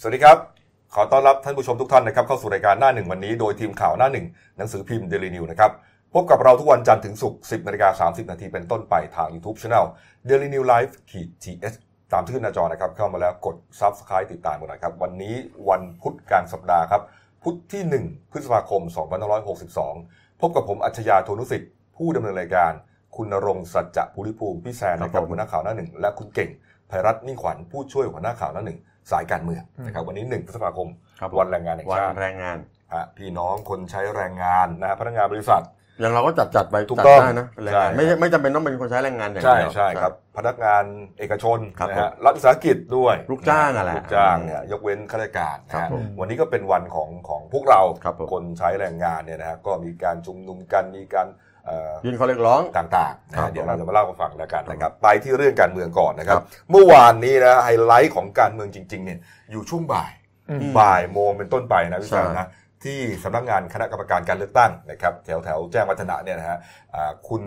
สวัสดีครับ ขอต้อนรับท่านผู้ชมทุกท่านนะครับเข้าสู่รายการหน้าหนึ่งวันนี้โดยทีมข่าวหน้าหนึ่งหนังสือพิมพ์เดลินิวนะครับพบกับเราทุกวันจันทร์ถึงศุกร์10นาฬิกา30 นาทีเป็นต้นไปทาง YouTube Channel Daily New Life ขีด TS ตามที่ขึ้นหน้าจอนะครับ เข้ามาแล้วกด Subscribe ติดตามกันหน่อยครับ วันนี้วันพุธกลางสัปดาห์ครับ พุธที่ 1 พฤษภาคม 2562 พบกับผมอัจฉริยะโทนุสิทธิ์ ผู้ดำเนินรายการ คุณณรงค์สัจจะภูริภูมิพี่แซนนะครับหัวหน้าข่าวหน้าหนึ่งและคุณเก่งภัยรัตน์นิ่งขวัญผู้ช่วยหัวหน้าข่าวหน้าหนึ่ง สายการเมืองนะครับวันนี้1พฤษภาคมครับวันแรงงานแห่งวันชาติแรงงานฮะพี่น้องคนใช้แรงงานนะฮะพนักงานบริษัทอย่างเราก็จัดจัดไปถูกจัดต้องได้นะเป็นแรงงานใช่ไม่ใช่ไม่จำเป็นต้องเป็นคนใช้แรงงานอย่างใช่เดียวใช่ครับ พนักงานเอกชนครับนะฮะรัฐวิสาหกิจด้วยลูกจ้างอะแหละลูกจ้างเนี่ยยกเว้นข้าราชการนะครัฮะบผมวันนี้ก็เป็นวันของของพวกเราครับผมคนใช้แรงงานเนี่ยนะฮะก็มีการชุมนุมกันมีการเอ่อ ยื่นข้อเรียกร้องต่างๆนะครัฮะบเดี๋ยวเราจะมาเล่าให้ฟังแล้วกันนะครับไปที่เรื่องการเมืองก่อนนะครับครับ เมื่อวานนี้นะไฮไลท์ของการเมืองจริง ๆ เนี่ยอยู่ช่วงบ่ายอืมบ่ายโมงเป็นต้นไปนะพี่ใช่สารนะที่สำนักงานคณะกรรมการการเลือกตั้งนะครับแถวแถวๆแจ้งวัฒนะเนี่ยนะฮะอ่าคุณ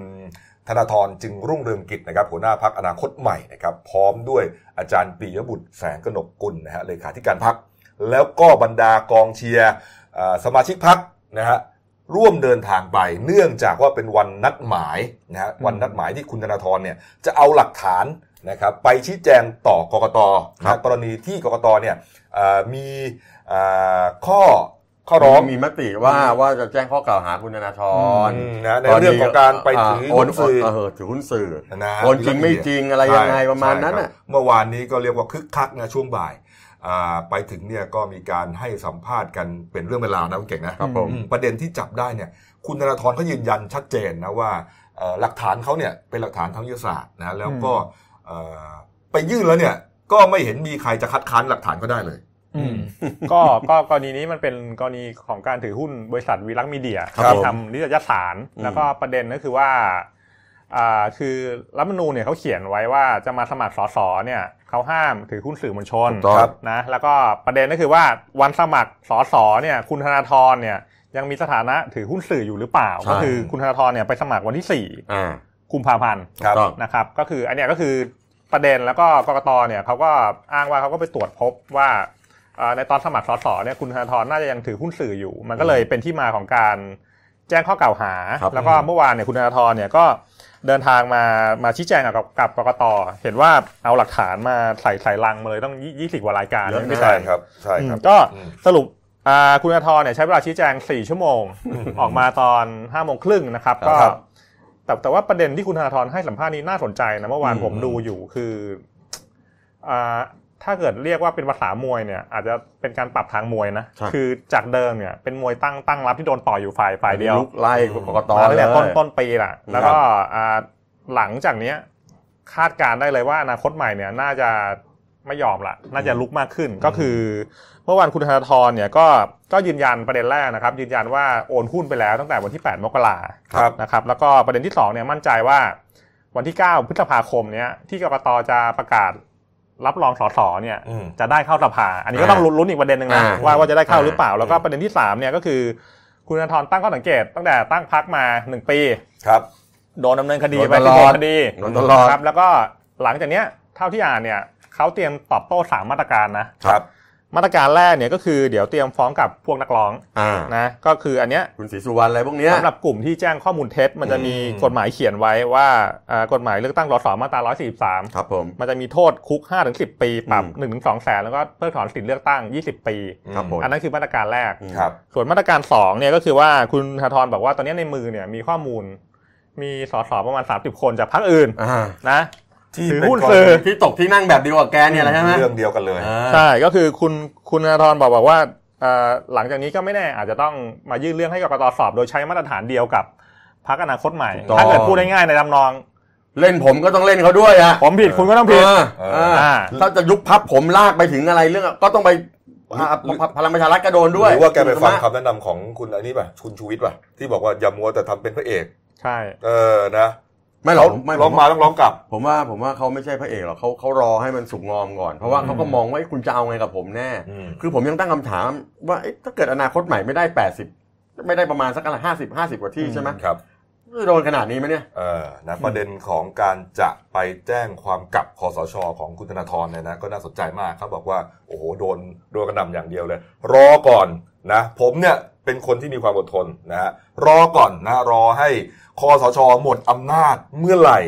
ธนาธรจึงรุ่งเรืองกิจนะครับหัวหน้าพักอนาคตใหม่นะครับพร้อมด้วยอาจารย์ปียบุตรแสงกนกกุลนะฮะเลขาธิการพัก แล้วก็บรรดากองเชียร์อ่าสมาชิกพักนะฮะ ร่วมเดินทางไป เนื่องจากว่าเป็นวันนัดหมายนะฮะวันนัดหมายที่คุณธนาธรเนี่ยจะเอาหลักฐานนะครับไปชี้แจงต่อกกตนะครัฮะบกรณีที่กกตเนี่ยอ่ามีอ่าข้อข้อร้องมีมติว่าว่าจะแจ้งข้อกล่าวหาคุณธนาธรอืมนะในเรื่องของการไปถือโอนหุ้นสื่อเออถือหุ้นสื่อนะฮะโอนจริงไม่จริงอะไรยังไงประมาณนั้นใช่น่ะครับเมื่อวานนี้ก็เรียกว่าคึกคักนะช่วงบ่ายอ่า ไปถึงเนี่ยก็มีการให้สัมภาษณ์กันเป็นเรื่องเป็นราวนะคุณเก่งนะครับผมอืมประเด็นที่จับได้เนี่ยคุณธนาธรเขายืนยันชัดเจนนะว่าเอ่อหลักฐานเขาเนี่ยเป็นหลักฐานทางวิทยาศาสตร์นะแล้วก็เอ่อไปยื่นแล้วเนี่ยก็ไม่เห็นมีใครจะคัดค้านหลักฐานก็ได้เลยอืมก็ก็กรณีนี้มันเป็นกรณีของการถือหุ้นบริษัทวีลักษณ์มีเดียครับที่ผมทำนิตยสารอืมแล้วก็ประเด็นก็คือว่าอ่าคือรัฐธรรมนูญเนี่ยเขาเขียนไว้ว่าจะมาสมัครสสเนี่ย เขาห้ามถือหุ้นสื่อมวลชนถูกต้องนะแล้วก็ประเด็นก็คือว่าวันสมัครสสเนี่ย คุณธนาธรเนี่ย ยังมีสถานะถือหุ้นสื่ออยู่หรือเปล่าใช่ก็คือคุณธนาธรเนี่ยไปสมัครวันที่สี่อ่ากุมภาพันธ์ครับถูกต้องนะครับ ก็คืออันเนี้ยก็คือประเด็นแล้วก็กกตเนี่ยเขาก็อ้างว่าเขาก็ไปตรวจพบว่าเอ่อในตอนสมัครสสเนี่ยคุณธนาธรน่าจะยังถือหุ้นสื่ออยู่ มันก็เลยเป็นที่มาของการแจ้งข้อกล่าวหาครับแล้วก็เมื่อวานเนี่ยคุณธนาธรเนี่ยก็ เดินทางมามาชี้แจงกับกับกกตเห็นว่าเอาหลักฐานมาใส่ใส่ลังมาเลยต้องยี่สิบกว่ารายการเยอะนะไม่ใช่ใช่ครับใช่ครับอืมก็อืมสรุปอ่าคุณธนาธรเนี่ยใช้เวลาชี้แจง 4 ชั่วโมง ออกมาตอน5โมงครึ่งนะครับก็ครับแต่แต่ว่าประเด็นที่คุณธนาธรให้สัมภาษณ์นี้น่าสนใจนะเมื่อวานอืมผมดูอยู่คืออ่า ถ้าเกิดเรียกว่าเป็นภาษามวยเนี่ยอาจจะเป็นการปรับทางมวยนะใช่คือจากเดิมเนี่ยเป็นมวยตั้งตั้งรับที่โดนต่อยอยู่ฝ่ายฝ่ายเดียวลุกไล่กกตมาตั้งเลแต่ยต้นต้นปีน่ะ แล้วก็อ่าหลังจากเนี้ยคาดการณ์ได้เลยว่าอนาคตใหม่เนี่ยน่าจะไม่ยอมละน่าจะลุกมากขึ้นก็คือ เมื่อวานคุณธนาธรเนี่ยก็ก็ยืนยันประเด็นแรกนะครับ ยืนยันว่าโอนหุ้นไปแล้วตั้งแต่วันที่ 8 มกราครับนะครับ แล้วก็ประเด็นที่2เนี่ยมั่นใจว่าวันที่ 9 พฤษภาคมเนี้ยที่กกตจะประกาศ รับรองสสเนี่ยอืมจะได้เข้าสภา อันนี้ก็ต้องลุ้นอีกประเด็นหนึ่งนะอ่าว่าว่าจะได้เข้าหรือเปล่าอ่า แล้วก็ประเด็นที่3เนี่ยก็คือ คุณธนาธรตั้งข้อสังเกตตั้งแต่ตั้งพักมา1ปีครับโดนดำเนินคดีโดนไปตลอดที่โดนคดีโดนตลอดครับ แล้วก็หลังจากเนี้ยเท่าที่อ่านเนี่ยเขาเตรียมตอบโต้สามมาตรการนะครับ มาตรการแรกเนี่ยก็คือเดี๋ยวเตรียมฟ้องกับพวกนักร้องอ่านะก็คืออันเนี้ยคุณศรีสุวรรณอะไรพวกเนี้ยสำหรับกลุ่มที่แจ้งข้อมูลเท็จมันจะมีอืมกฎหมายเขียนไว้ว่าอ่ากฎหมายเลือกตั้งรสมาตรา143ครับผมมันจะมีโทษคุก 5-10 ปีปรับอืม1-2แสนแล้วก็เพิกถอนสิทธิเลือกตั้ง 20 ปีครับผมอันนั้นคือมาตรการแรกครับส่วนมาตรการ2เนี่ยก็คือว่าคุณธนาธรบอกว่าตอนนี้ในมือเนี่ยมีข้อมูลมีสสประมาณ 30 คนจากพรรคอื่นอ่านะ ที่ถือเป็นหุ้นกรสื่อณีที่ตกที่นั่งแบบเดียวกับแกเนี่ยแหละใช่ไหมเรื่องเดียวกันเลยอ่าใช่ก็คือคุณคุณธนาธรบอกบอกว่าเอ่อหลังจากนี้ก็ไม่แน่อาจจะต้องมายื่นเรื่องให้กกตสอบ โดยใช้มาตรฐานเดียวกับพรรคอนาคตใหม่ถูกต้องถ้าเกิดพูดง่ายๆในลำนอง เล่นผมก็ต้องเล่นเขาด้วยอะผมผิดคุณก็ต้องผิดเออเออเอออ่าถ้าจะยุบพับผมลากไปถึงอะไรเรื่องก็ต้องไปอ่าพลังประชารัฐก็โดนด้วยหรือว่าแกไปฟังใช่หมคำแนะนำของคุณอันนี้ป่ะคุณชูวิทย์ป่ะที่บอกว่าอย่ามัวแต่ทำเป็นพระเอก ใช่ เออนะ ไม่หรอกไม่ร้องมาต้องร้องกลับ ผมว่าผมว่าเขาไม่ใช่พระเอกหรอกเขาเขารอให้มันสุกงอมก่อนเพราะว่าเขาก็มองว่าเอ้ยคุณจะเอาไงกับผมแน่อืมคือผมยังตั้งคำถาม ว่าเอ๊ะถ้าเกิดอนาคตใหม่ไม่ได้ 80 ไม่ได้ประมาณสักอะไรห้าสิบห้าสิบกว่าที่ใช่ไหมครับโดนขนาดนี้ไหมเนี่ยเออนะประเด็นของการจะไปแจ้งความกลับคอสช ของคุณธนาธรเนี่ยนะก็น่าสนใจมากเขาบอกว่าโอ้โหโดนโดนกระหน่ำอย่างเดียวเลย รอก่อนนะ ผมเนี่ย เป็นคนที่มีความอดทนนะฮะรอก่อนนะรอให้คอสชหมดอำนาจเมื่อไหร่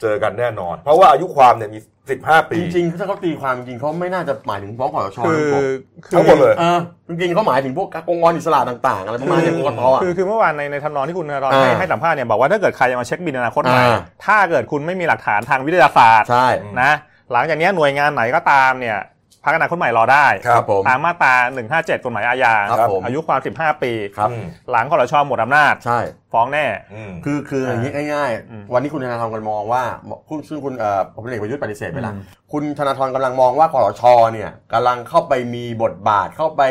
เจอกันแน่นอน เพราะว่าอายุความเนี่ยมี15ปี จริงๆ ถ้าเขาตีความจริงเขาไม่น่าจะหมายถึงฟ้องขอสชคือนะผมคือทั้งหมดเลยเออจริงๆเขาหมายถึงพวกองค์กรอิสระต่างๆอะไรประมาณนี้กกตอะคือคือเมื่อวานในในทำนองที่คุณธนาธรอ่าให้ให้สัมภาษณ์เนี่ยบอกว่าถ้าเกิดใครจะมาเช็คบินอนาคตใหม่อ่าถ้าเกิดคุณไม่มีหลักฐานทางวิทยาศาสตร์ใช่นะหลังจากเนี้ยหน่วยงานไหนก็ตามเนี่ย พักอนาคตใหม่รอได้ครับผมตามมาตรา 157กฎหมายอาญาครับผมอายุความ 15 ปีครับอืมหลังคอรชหมดอำนาจ ใช่ ฟ้องแน่อืมคือคืออย่างนี้ง่ายอืมๆวันนี้คุณธนาธรกำลังมองว่าคุณซึ่งคุณเอ่อพลเอกประยุทธ์ปฏิเสธไปแล้วอืมคุณธนาธรกำลังมองว่าคอสชเนี่ยกำลังเข้าไปมีบทบาทเข้าไป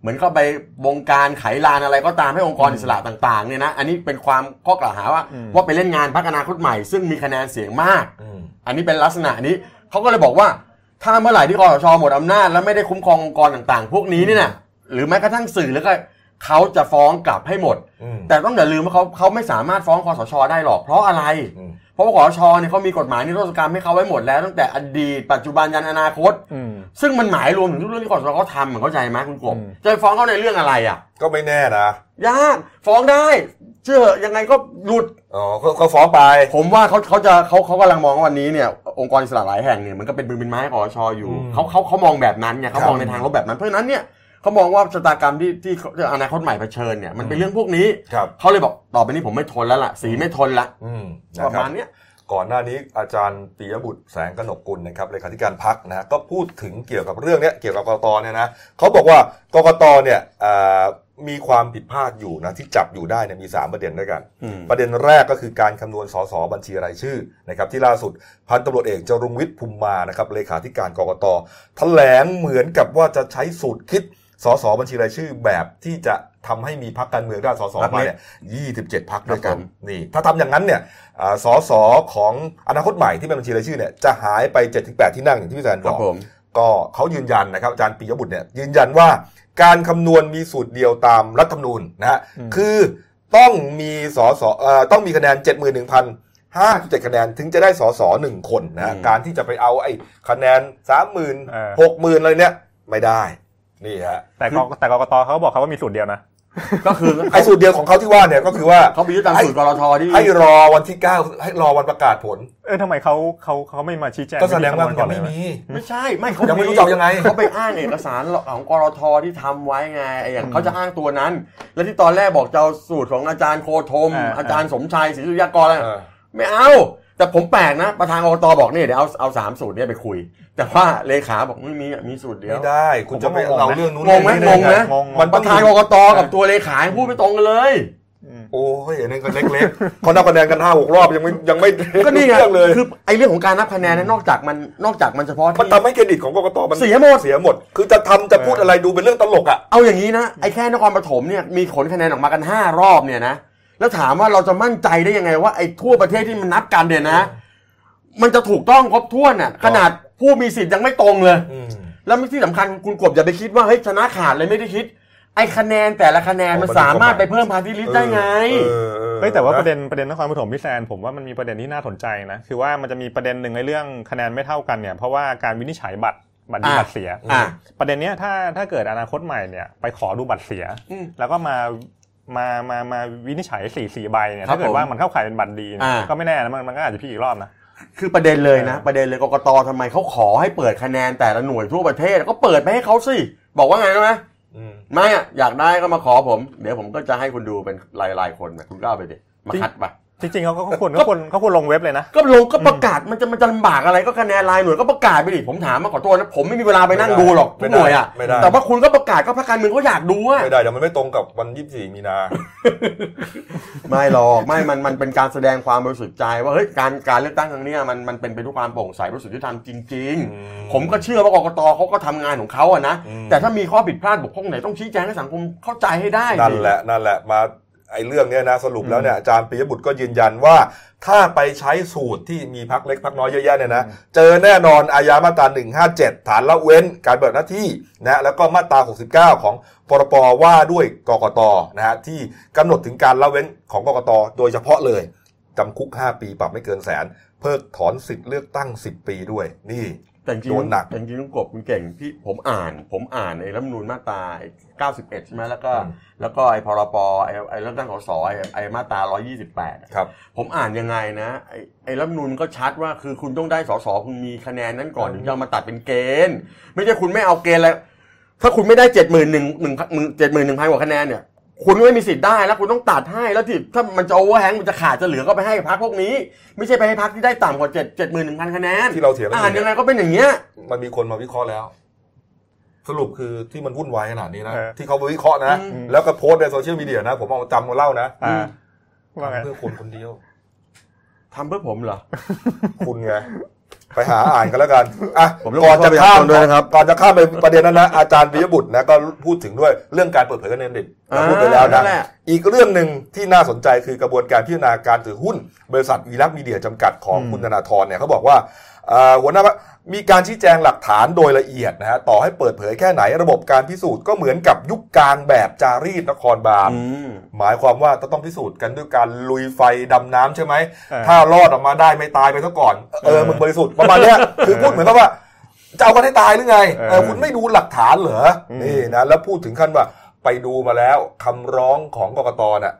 เหมือนเข้าไปวงการไขลานอะไรก็ตามให้องค์กรอิสระต่างๆเนี่ยนะอันนี้เป็นความข้อกล่าวหาว่าอืมว่าไปเล่นงานพรรคอนาคตใหม่ ซึ่งมีคะแนนเสียงมากอืมอันนี้เป็นลักษณะนี้เขาก็เลยบอกว่า ถ้าเมื่อไหร่ที่คอสชหมดอำนาจแล้วไม่ได้คุ้มครององค์กรต่างๆ พวกนี้เนี่ยนะหรือแม้กระทั่งสื่อแล้วก็เขาจะฟ้องกลับให้หมดอืมแต่ต้องอย่าลืมว่าเขาเขาไม่สามารถฟ้องคอสชได้หรอก เพราะอะไรอืมเพราะว่าคอสชเนี่ยเขามีกฎหมายนิรโทษกรรมให้เขาไว้หมดแล้วตั้งแต่อดีตปัจจุบันยันอนาคตอืมซึ่งมันหมายรวมถึงทุกเรื่องที่คอสชเขาทำเหมือนเข้าใจไหมคุณกบอืมจะไปฟ้องเขาในเรื่องอะไรอะ ก็ไม่แน่นะ ยากฟ้องได้ เชื่อยังไงก็หลุดอ๋อเขาเขาฟ้องไป ผมว่าเขาเขาจะเขาเขากำลังมองว่าวันนี้เนี่ยองค์กรอิสระหลายแห่งเนี่ยมันก็เป็นปืนเป็นไม้ให้คอสชอยู่อืมเขาเขาเขามองแบบนั้นเนี่ยเขาครับมองในทางลบแบบนั้นเพราะฉะนั้นเนี่ยเขามองว่าชะตากรรมที่ที่ที่อนาคตใหม่เผชิญเนี่ยมันเป็นเรื่องพวกนี้ครับเขาเลยบอกต่อไปนี้ผมไม่ทนแล้วล่ะ สีไม่ทนละอืมปนะระครัมาบณเนี้ยก่อนหน้านี้อาจารย์ปิยบุตรแสงกนกกุลนะครับเลขาธิการพักนะฮะก็พูดถึงเกี่ยวกับเรื่องเนี้ยเกี่ยวกับกกตเนี่ยนะเขาบอกว่ากกตเนี่ยอ่า มีความผิดพลาดอยู่นะที่จับอยู่ได้เนี่ยมี 3 ประเด็นด้วยกันอืมประเด็นแรกก็คือการคำนวณสสบัญชีรายชื่อนะครับที่ล่าสุดพันตำรวจเอกจรุงวิทย์ภูมิมานะครับเลขาธิการกกตแถลงเหมือนกับว่าจะใช้สูตรคิดสสบัญชีรายชื่อแบบที่จะทำให้มีพักการเมืองได้สสมาเนี่ย27พักด้วยกันครับผมนี่ ถ้าทำอย่างนั้นเนี่ยอ่าสสของอนาคตใหม่ที่เป็นบัญชีรายชื่อเนี่ยจะหายไป7-8ที่นั่งอย่างที่พี่แซนคบรัอบกผมก็เขายืนยันนะครับอาจารย์ปิยบุตรเนี่ยยืนยันว่า การคำนวณมีสูตรเดียวตามรัฐธรรมนูญนะฮะอืมคือต้องมีสสเอ่อต้องมีคะแนน 71,000 57คะแนนถึงจะได้สสหนึ่งคนนะฮะอืมการที่จะไปเอาไอ้คะแนน 30,000เออ60,000อะไรเนี่ยไม่ได้นี่ฮะแต่กแต่กกตเขาบอกเขาว่ามีสูตรเดียวนะ ก็คือไอ้สูตรเดียวของเขาที่ว่าเนี่ยก็คือว่าเขาไปยึดตามสูตรกรทที่ให้รอวันที่ 9 ให้รอวันประกาศผล เออทำไมเขาเขาเขาไม่มาชี้แจงก็แสดงว่าวิมันธียังคำนวณก่อนเลไม่ยไหมมี ไม่ใช่ไม่เขายังไม่รู้จะเอายังไงเขาไปอ้างเอกสารของกรทที่ทำไว้ไงไอ้อย่างเขาจะอ้างตัวนั้น แล้วที่ตอนแรกบอกจะเอาสูตรของอาจารย์โคธมอ่าอาจารย์สมชัยศรีสุริยากรอะไรเออไม่เอา แต่ผมแปลกนะ ประธานกรกตบอกเนี่ยเดี๋ยวเอาเอาสามสูตรเนี่ยไปคุย แต่ว่าเลขาบอกไม่มีอะมีสูตรเดียวไม่ได้คุณจะไปเอาเรื่องนู้นงงไหมเรื่องงงไหมงงมันปต้องระธานกรกตกับตัวเลขายังพูดไม่ตรงกันเลยอืมโอ้ยอันนี้ก็เล็กๆเขานับคะแนนกันห้าหกรอบยังไม่ยังไม่ก็นี่ไงเรื่องเลยคือไอ้เรื่องของการนับคะแนนเนยนอกจากมันนอกจากมันเฉพาะมันที่ทำให้เครดิตของกกตมันเสียหมดเสียหมด คือจะทำจะพูดอะไรดูเป็นเรื่องตลกอะเอาอย่างนี้นะไอ้แค่นครปฐมเนี่ยมีผลคะแนนออกมากัน5รอบเนี่ยนะ แล้วถามว่าเราจะมั่นใจได้ยังไงว่าไอ้ทั่วประเทศที่มันนับกันเนี่ยนะ มันจะถูกต้องครบถ้วนน่ะ ขนาดผู้มีสิทธิ์ยังไม่ตรงเลยอืมแล้วที่สำคัญคุณกบอย่าไปคิดว่าเฮ้ยชนะขาดเลยไม่ได้คิด ไอ้คะแนนแต่ละคะแนนมันอ๋อมันสามารถไปเพิ่ม party list ได้ไงเออออเฮ้ยแต่ว่าประเด็นประเด็นนครปฐมพี่แซนผมว่ามันมีประเด็นที่น่าสนใจนะคือว่ามันจะมีประเด็นหนึ่งในเรื่องคะแนนไม่เท่ากันเนี่ยเพราะว่าการวินิจฉัยบัตรบัตรดีอะบัตรเสียอะประเด็นเนี้ยถ้าถ้าเกิดอนาคตใหม่เนี่ยไปขอดูบัตรเสียอืมแล้วก็มา มามามาวินิจฉัยสี่สี่ใบเนี่ยครับถ้าเกิดผมว่ามันเข้าข่ายเป็นบัตรดีเนี่ยอ่าก็ไม่แน่นะมันมันก็อาจจะพลิกอีกรอบนะคือประเด็นเลยนะเออประเด็นเลยกกตทำไมเขาขอให้เปิดคะแนนแต่ละหน่วยทั่วประเทศก็เปิดไปให้เขาสิบอกว่าไงรู้ไหมอืมไม่อะอยากได้ก็มาขอผม เดี๋ยวผมก็จะให้คุณดูเป็นรายๆคนนะคุณก็เอาไปดิมาคัดไป จริงๆเขาก็เขาควรเขาควรเขาควรลงเว็บเลยนะ ก็ลงก็ประกาศมันจะมันจะลำบากอะไรก็คะแนนรายหน่วยก็ประกาศไปดิผมถามมาขอโทษนะผมไม่มีเวลาไปนั่งดูหรอกทุไม่กได้หน่วยอะไม่ได้แต่ว่าคุณก็ประกาศก็พรรคการเมืองเขาอยากดูอะไม่ได้เดี๋ยวมันไม่ตรงกับวันยี่สี่มีนา ไม่หรอกไม่มันมันเป็นการแสดงความบริสุทธิ์ใจว่าเฮ้ยการการเลือกตั้งครั้งเนี้ยมันมันเป็นไปด้วยความโปร่งใสบริสุทธิ์ยุติธรรมจริงอืมๆผมก็เชื่อว่ากกตเขาก็ทำงานของเขาอะนะอืมแต่ถ้ามีข้อผิดพลาดบกพร่องไหนต้องชี้แจงให้สังคมเข้าใจให้ได้นั่นสิแหละนั่นแหละมา ไอ้เรื่องเนี้ยนะสรุปแล้วเนี่ยอาจารย์ปิยบุตรก็ยืนยันว่า ถ้าไปใช้สูตรที่มีพักเล็กพักน้อยเยอะแยะเนี่ยนะเจอแน่นอนอาญามาตรา 157 ฐานละเว้นการเบิกหน้าที่นะแล้วก็มาตรา 69 ของพรปว่าด้วยกกตนะฮะที่กำหนดถึงการละเว้นของกกตโดยเฉพาะเลยจำคุก 5 ปีปรับไม่เกินแสน เพิกถอนสิทธิ์เลือกตั้ง 10 ปีด้วยนี่ แต่จริงโดนหนัก แต่จริงต้องกบคุณเก่งที่ผมอ่าน ผมอ่านไอ้รัฐธรรมนูญมาตราไอ้91 ใช่ไหมแล้วก็อืมแล้วก็ไอ้พรปไอ้ไอ้เรื่องตั้งสสไอ้ไอ้มาตรา 128 ครับ ผมอ่านยังไงนะ ไอ้ไอ้รัฐธรรมนูญก็ชัดว่าคือคุณต้องได้สสคุณมีคะแนนนั้นก่อนอืมถึงจะเอามาตัดเป็นเกณฑ์ ไม่ใช่คุณไม่เอาเกณฑ์แล้วถ้าคุณไม่ได้เจ็ดหมื่นหนึ่งหนึ่งเจ็ดหมื่นหนึ่งพันกว่าคะแนนเนี่ย คุณไม่มีสิทธิ์ได้แล้วคุณต้องตัดให้แล้วที่ถ้ามันจะ overhang มันจะขาดจะเหลือก็ไปให้พรรคพวกนี้ ไม่ใช่ไปให้พรรคที่ได้ต่ำกว่าเจ็ดเจ็ดหมื่นหนึ่งพันคะแนนที่เราเถียงกันอ่านอยู่ยังเนี่ยไงก็เป็นอย่างเงี้ยมันมีคนมาวิเคราะห์แล้ว สรุปคือที่มันวุ่นวายขนาดนี้นะเออที่เขาวิเคราะห์นะอืมแล้วก็โพสต์ในโซเชียลมีเดียนะผมเอามาจำมาเล่านะอ่าว่าไงเพื่อคนคนเดียวทำเพื่อผมเหรอ คุณไง ไปหาอ่านกันแล้วกันอะผมต้องก่อนจะข้ามขอโทษด้วยนะครับก่อนจะข้ามไปประเด็นนั้นนะอาจารย์ปิยบุตรนะก็พูดถึงด้วยเรื่องการเปิดเผยคะแนนดิบเราพูดไปแล้วนั่นะนแหละอีกเรื่องหนึ่งที่น่าสนใจคือกระบวนการพิจารณาการถือหุ้น บริษัทวีลักษณ์มีเดียจำกัดของอืมคุณธนาธรเนี่ยเขาบอกว่าเอ่อหัวหน้า มีการชี้แจงหลักฐานโดยละเอียดนะฮะต่อให้เปิดเผยแค่ไหนระบบการพิสูจน์ก็เหมือนกับยุคกลางแบบจารีตนครบาลอืมหมายความว่าต้องพิสูจน์กันด้วยการลุยไฟดำน้ำใช่ไหมเออถ้ารอดออกมาได้ไม่ตายไปซะก่อน เอเอออมึงบริสุทธิ์ประมาณเนี้ยคือพูดเหมือนกับว่าจะเอากันให้ตายหรือไงเออเออคุณไม่ดูหลักฐานเหรออมนี่นะแล้วพูดถึงขั้นว่าไปดูมาแล้วคำร้องของกกตน่ะ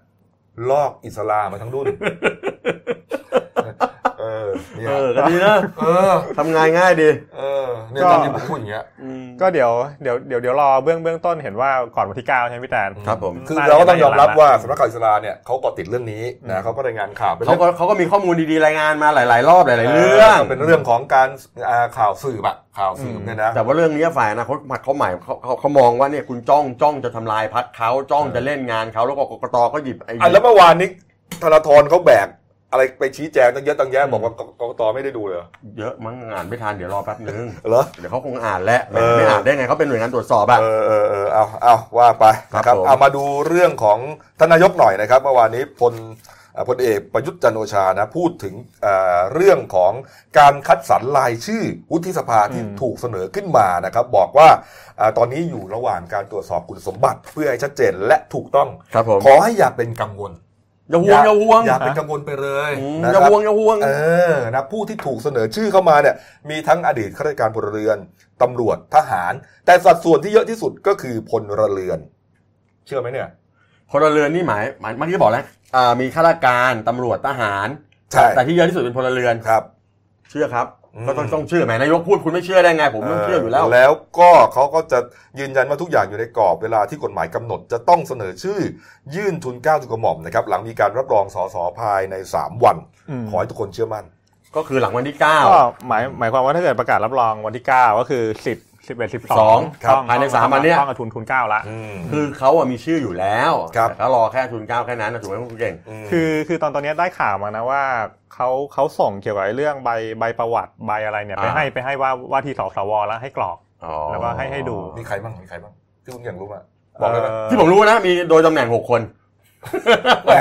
ลอกอิสลามมาทั้งรุ่น เออเนี่ยเออก็ดีนะเออทำงานง่ายดี เออเนี่ยก็ตอนที่ผมพูดอย่างเงี้ยอืมก็เดี๋ยวเดี๋ยวเดี๋ยวเดี๋ยวรอเบื้องเบื้องต้นเห็นว่าก่อนวันที่ 9 ใช่ไหมพี่แตนครับผมคือเราก็ต้องยอมรับว่าสำนักข่าวอิสลามเนี่ยเขาก็ติดเรื่องนี้นะเขาก็รายงานข่าวเป็นเขาเรื่องก็เขาก็มีข้อมูลดีๆรายงานมาหลาย ๆ รอบหลาย ๆ เรื่องเป็นเรื่องของการอ่าข่าวสืบอะข่าวสืบเนี่ยนะแต่ว่าเรื่องนี้ฝ่ายอนาคตเขาหมายเขาเขาเขามองว่าเนี่ยคุณจ้องจ้องจะทำลายพักเขาจ้องจะเล่นงานเขาแล้วก็กกตก็หยิบไอ้อะแล้วเมื่อวานนี้ธนาธรเขาแบก อะไรไปชี้แจงตั้งเยอะตั้งแยะบอกว่ากกกตไม่ได้ดูเลยเหรอเยอะมั้งอ่านไม่ทันเดี๋ยวรอแป๊บนึงเหรอเดี๋ยวเขาคงอ่านแล้วเออไม่อ่านได้ไงเขาเป็นหน่วยงานตรวจสอบอะเออเออเออเอาเอาว่าไปนะคครัรับบผมเอามาดูเรื่องของทานนายกหน่อยนะครับเมื่อวานนี้พลอ่าพลเอกประยุทธ์จันทร์โอชานะพูดถึงเอ่อเรื่องของการคัดสรรรายชื่อวุฒิสภาที่อืมถูกเสนอขึ้นมานะครับ บอกว่าอ่าตอนนี้อยู่ระหว่างการตรวจสอบคุณสมบัติเพื่อให้ชัดเจนและถูกต้องครับผมขอให้อย่าเป็นกังวล อย่าห่วงอย่าห่วงอย่าเป็นกังวลไปเลยอืมนะอย่าครับห่วงอย่าห่วงเออนะผู้ที่ถูกเสนอชื่อเข้ามาเนี่ยมีทั้งอดีตข้าราชการพลเรือนตำรวจทหาร แต่สัดส่วนที่เยอะที่สุดก็คือพลเรือน เชื่อไหมเนี่ยพลเรือนนี่หมายหมายเมื่อกี้บอกแล้วอ่ามีข้าราชการตำรวจทหารใช่แต่ที่เยอะที่สุดเป็นพลเรือนครับ เชื่อครับอืม ก็ต้องต้องเชื่อแหมนายกพูดคุณไม่เชื่อได้ไง ผมต้องเชื่ออยู่แล้ว แล้วก็เขาก็จะยืนยันว่าทุกอย่างอยู่ในกรอบเวลาที่กฎหมายกำหนดจะต้องเสนอชื่อ ยื่นทุนเกล้าทุนกระหม่อมนะครับหลังมีการรับรองสสภายใน 3 วันมขอให้ทุกคนเชื่อมั่น ก็คือหลังวันที่เก้าก็หมายหมายความว่าถ้าเกิดประกาศรับรองวันที่ 9 ก็คือ 10 11 12 12ครับภายในสามวันเนี้ยต้องกับทุนทุนเก้าละอืมคือเขาอะมีชื่ออยู่แล้วครับแต่เขารอแค่ทุนเก้าแค่นั้นนะถูกไหมคุณเก่งมคือคือตอนตอนเนี้ยได้ข่าวมานะว่าเขาเขาส่งเกี่ยวกับไอ้เรื่องใบใบประวัติใบอะไรเนี่ยไปอ่าให้ไปให้ว่าว่าที่สสวแล้วให้กรอกอ๋อแล้วก็ให้ให้ดูมีใครบ้างมีใครบ้างที่คุณอยากรู้มาบอกเลยไหมเอ่อที่ผมรู้นะมีโดยตำแหน่งหกคนแหม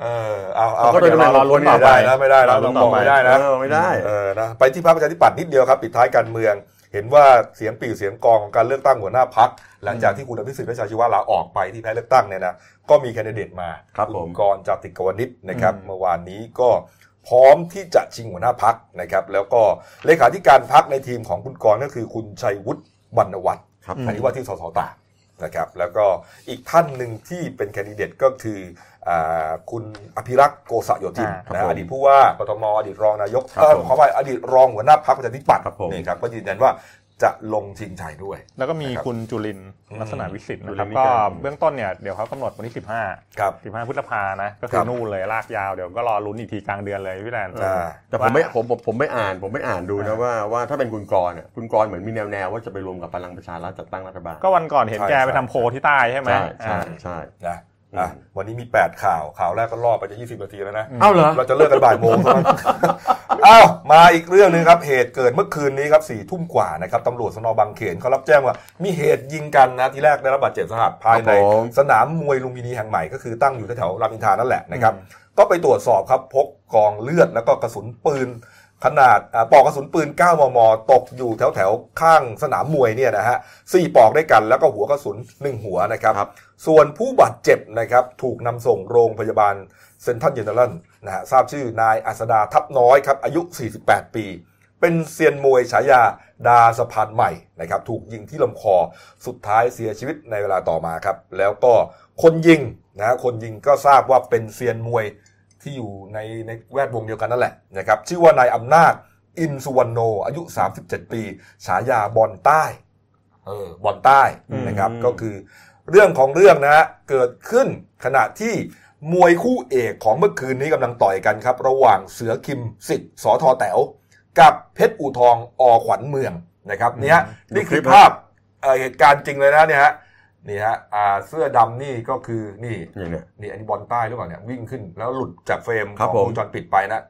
เออเอาเอาก็โดยตำแหน่งรอลุ้นต่ไม่อไปได้นะไม่ได้นะรอลุ้ต้อนงต่บออกไปไม่ได้นะเออไม่ได้เออนะไปที่พรรคประชาธิปัตย์นิดเดียวครับปิดท้ายการเมือง เห็นว่าเสียงปี่เสียงกองของการเลือกตั้งหัวหน้าพัก หลังจากที่คุณอภิสิทธิ์เวชชาชีวะลาออกไปที่แพ้เลือกตั้งเนี่ยนะก็มีแคนดิเดตมาครับณผมกรณ์จาติกวนิชนะครับอืมเมื่อวานนี้ก็พร้อมที่จะชิงหัวหน้าพักนะครับแล้วก็เลขาธิการพักในทีมของคุณกรณ์ก็คือคุณชัยวุฒิบรรณวัฒน์ครับอันนี้ว่าที่สสตากนะครับแล้วก็อีกท่านหนึ่งที่เป็นแคนดิเดตก็คืออ่า คุณอภิรักษ์โกษโยธินอ่านะครับผมอดีตผู้ว่ากทมอดีตรองนายกครับเอ่อผมขอไปอดีตรองหัวหน้าพักประชาธิปัตย์ครับผมนี่ครับก็ยืนยันว่าจะลงชิงชัยด้วย แล้วก็มีนะครับคุณจุลินทร์อืมลักษณะวิสิทธิ์นะคจุรับลินทร์ก็วิจัยเบื้องต้นเนี่ยเดี๋ยวเขากำหนดวันที่ 15ครับ15พฤษภานะก็คืครัอบนู่นเลยลากยาวเดี๋ยวก็รอลุ้นอีกทีกลางเดือนเลยพี่แลนอ่าแต่ผมไม่ผมผมผมไม่อ่านผมไม่อ่านดูนะว่าว่าถ้าเป็นคุณกรณ์อะคุณกรณ์เหมือนมีแนวแนวว่าจะไปรวมกับพลังประชารัฐจัดตั้งรัฐบาลก็วันก่อนเห็นใช่แกไปใช่ทำโพลที่ใต้ใช่ไหมใช่ใช่อ่าใช่นะ อะวันนี้มี 8 ข่าวข่าวแรกก็รอบไปจะ20นาทีแล้วนะเอ้าเหรอเราจะเลิกกันบ่ายโมงเท่านั้นอ้าวมาอีกเรื่องหนึงครับเหตุเกิดเมื่อคืนนี้ครับสี่ทุ่มกว่านะครับตำรวจสนบางเขนเขารับแจ้งว่ามีเหตุยิงกันนะทีแรกได้รับบาดเจ็บสาหัสภายในครับผมสนามมวยลุมพินีแห่งใหม่ก็คือตั้งอยู่แถวๆรามอินทรานั่นแหละนะครับก็ไปตรวจสอบครับพบกองเลือดแล้วก็กระสุนปืน ขนาดอ่าปลอกกระสุนปืน 9 มม ตกอยู่แถวแถวๆข้างสนามมวยเนี่ยนะฮะสี่ปลอกด้วยกันแล้วก็หัวกระสุน 1 หัวนะครับครับส่วนผู้บาดเจ็บนะครับถูกนำส่งโรงพยาบาลเซนทรัลเจเนอเรลนะฮะทราบชื่อนายอัสดาทับน้อยครับ อายุ 48 ปี เป็นเซียนมวยฉายาดาสะพานใหม่นะครับถูกยิงที่ลำคอสุดท้ายเสียชีวิตในเวลาต่อมาครับ แล้วก็คนยิงนะฮะคนยิงก็ทราบว่าเป็นเซียนมวย ที่อยู่ในในแวดวงเดียวกันนั่นแหละนะครับชื่อว่านายอำนาจอินสุวรรณโน อายุ 37 ปี ฉายาบอลใต้เออบอลใต้นะครับอืมก็คือเรื่องของเรื่องนะฮะเกิดขึ้นขณะที่มวยคู่เอกของเมื่อคืนนี้กำลังต่อยกันครับ ระหว่างเสือคิมสิทธิ์สอทอแต๋วกับเพชรอูทองอขวัญเมืองนะครับเนี่ยนี่คือภาพเอ่อเหตุการณ์จริงเลยนะเนี่ยฮะ นี่ฮะอ่าเสื้อดำนี่ก็คือนี่นี่เนี่ยนี่อันนี้บอลใต้หรือเปล่าเนี่ยวิ่งขึ้นแล้วหลุดจากเฟรมครัขบองผมวงจรปิดไปนะ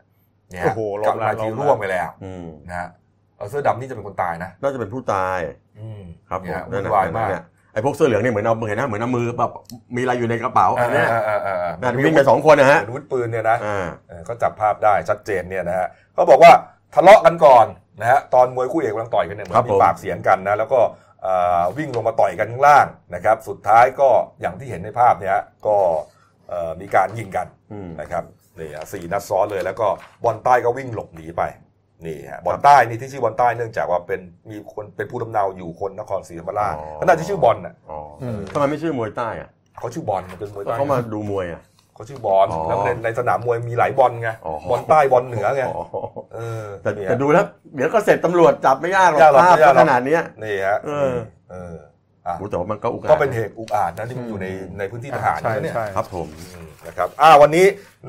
เนี่ยโอ้ฮะโหลกลับงมาแล้วทีลงแล้วร่วงไปแล้วอืมนะฮะเอาเสื้อดำนี่จะเป็นคนตายนะน่าจะเป็นผู้ตายอืมครับผมเนี่ยนั่วุ่นนน่ะวายมากเนี่ยไอ้พวกเสื้อเหลืองเนี่ยเหมือนเอาเห็นนะเหมือนเอามือแบบมีอะไรอยู่ในกระเป๋าอันเนี้ยเออเออเออเออนั่นวิ่งไปสองคนนะฮะเหมือนวุธปืนเนี่ยนะอ่าเออก็จับภาพได้ชัดเจนเนี่ยนะฮะเขาบอกว่าทะเลาะกันก่อนนะฮะตอนมวยคู่เอกกำลังต่อยกันเนี่ยเหมือครันบมีผมปากเสียงกันนะแล้วก็เอ่อ วิ่งลงมาต่อยกันข้างล่างนะครับ สุดท้ายก็อย่างที่เห็นในภาพเนี่ยฮะก็เอ่อมีการยิงกันอืมนะครับนี่ฮะสี่นัดซ้อนเลยแล้วก็บอลใต้ก็วิ่งหลบหนีไปนี่ฮะบอลใต้นี่ที่ชื่อบอลใต้เนื่องจากว่าเป็นมีคนเป็นผู้ดำเนาอยู่คนนครศรีธรรมราชอ๋อก็น่าจะชื่อบอลน่ะอ๋ออืมทำไมไม่ชื่อมวยใต้อะเขาชื่อบอลมันเป็นมวยใต้เขามาดูมวยอะ เขาชื่อบอลอ๋อแล้วในในสนามมวยมีหลายบอลไงอ๋อบอลใต้บอลเหนือไงอ๋อเออแต่เนี่ยแต่ดูแล้วเดี๋ยวก็เสร็จตำรวจจับไม่ยากหรอกยากหรอกภาพไม่ยากหรอกขนาดเนี้ยนี่ฮะเออเอออะโอ้แต่ว่ามันก็อุกอาจก็เป็นเหตุอุกอาจนะที่มันอยู่ในในพื้นที่ทหารใช่นะเนี่ยใช่ครับผมอืมนะครับอ่าวันนี้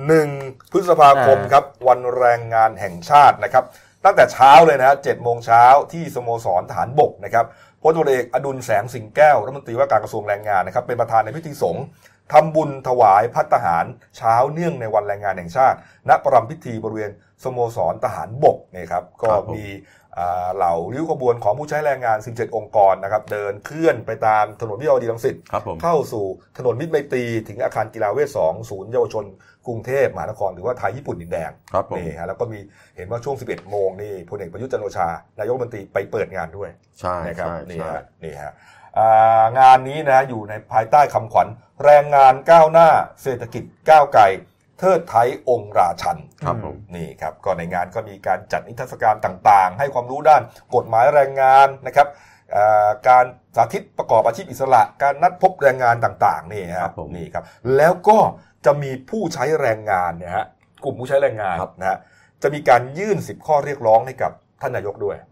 หนึ่งพฤษภาคมอ่าครับวันแรงงานแห่งชาตินะครับ ตั้งแต่เช้าเลยนะฮะเจ็ดโมงเช้าที่สโมสรทหารบกนะครับพลตำรวจเอกอดุลแสงสิงแก้วรัฐมนตรีว่าการกระทรวงแรงงานนะครับเป็นประธานในพิธีสงฆ์ ทำบุญถวายพัตตาหารเช้าเนื่องในวันแรงงานแห่งชาติ ณประรำพิธีบริเวณสโมสรทหารบกเนี่ยครับก็ครับผมมีอ่าเหล่าริ้วขบวนของผู้ใช้แรงงาน 17 องค์กรนะครับเดินเคลื่อนไปตามถนนวิภาวดีรังสิตครับผมเข้าสู่ถนนมิตรไมตรีถึงอาคารกีฬาเวทสองศูนย์เยาวชนกรุงเทพมหานครหรือว่าไทยญี่ปุ่นดินแดงครับผมนี่ฮะแล้วก็มีเห็นว่าช่วง 11 โมงนี่พลเอกประยุทธ์จันทร์โอชา นายกรัฐมนตรีไปเปิดงานด้วยใช่นะครับใช่นี่ใช่ฮะนี่ฮะอ่า งานนี้นะอยู่ในภายใต้คำขวัญ แรงงานก้าวหน้าเศรษฐกิจก้าวไกลเทิดไทยองค์ราชันครับผมนี่ครับก็ในงานก็มีการจัดนิทรรศการต่างๆ ให้ความรู้ด้านกฎหมายแรงงานนะครับอ่าการสาธิตประกอบอาชีพอิสระ การนัดพบแรงงานต่างๆนี่ครัฮะบผมนี่ครับ แล้วก็จะมีผู้ใช้แรงงานเนี่ยฮะกลุ่มผู้ใช้แรงงานครับนะฮะจะมีการยื่น10ข้อเรียกร้องให้กับท่านนายกด้วยครับ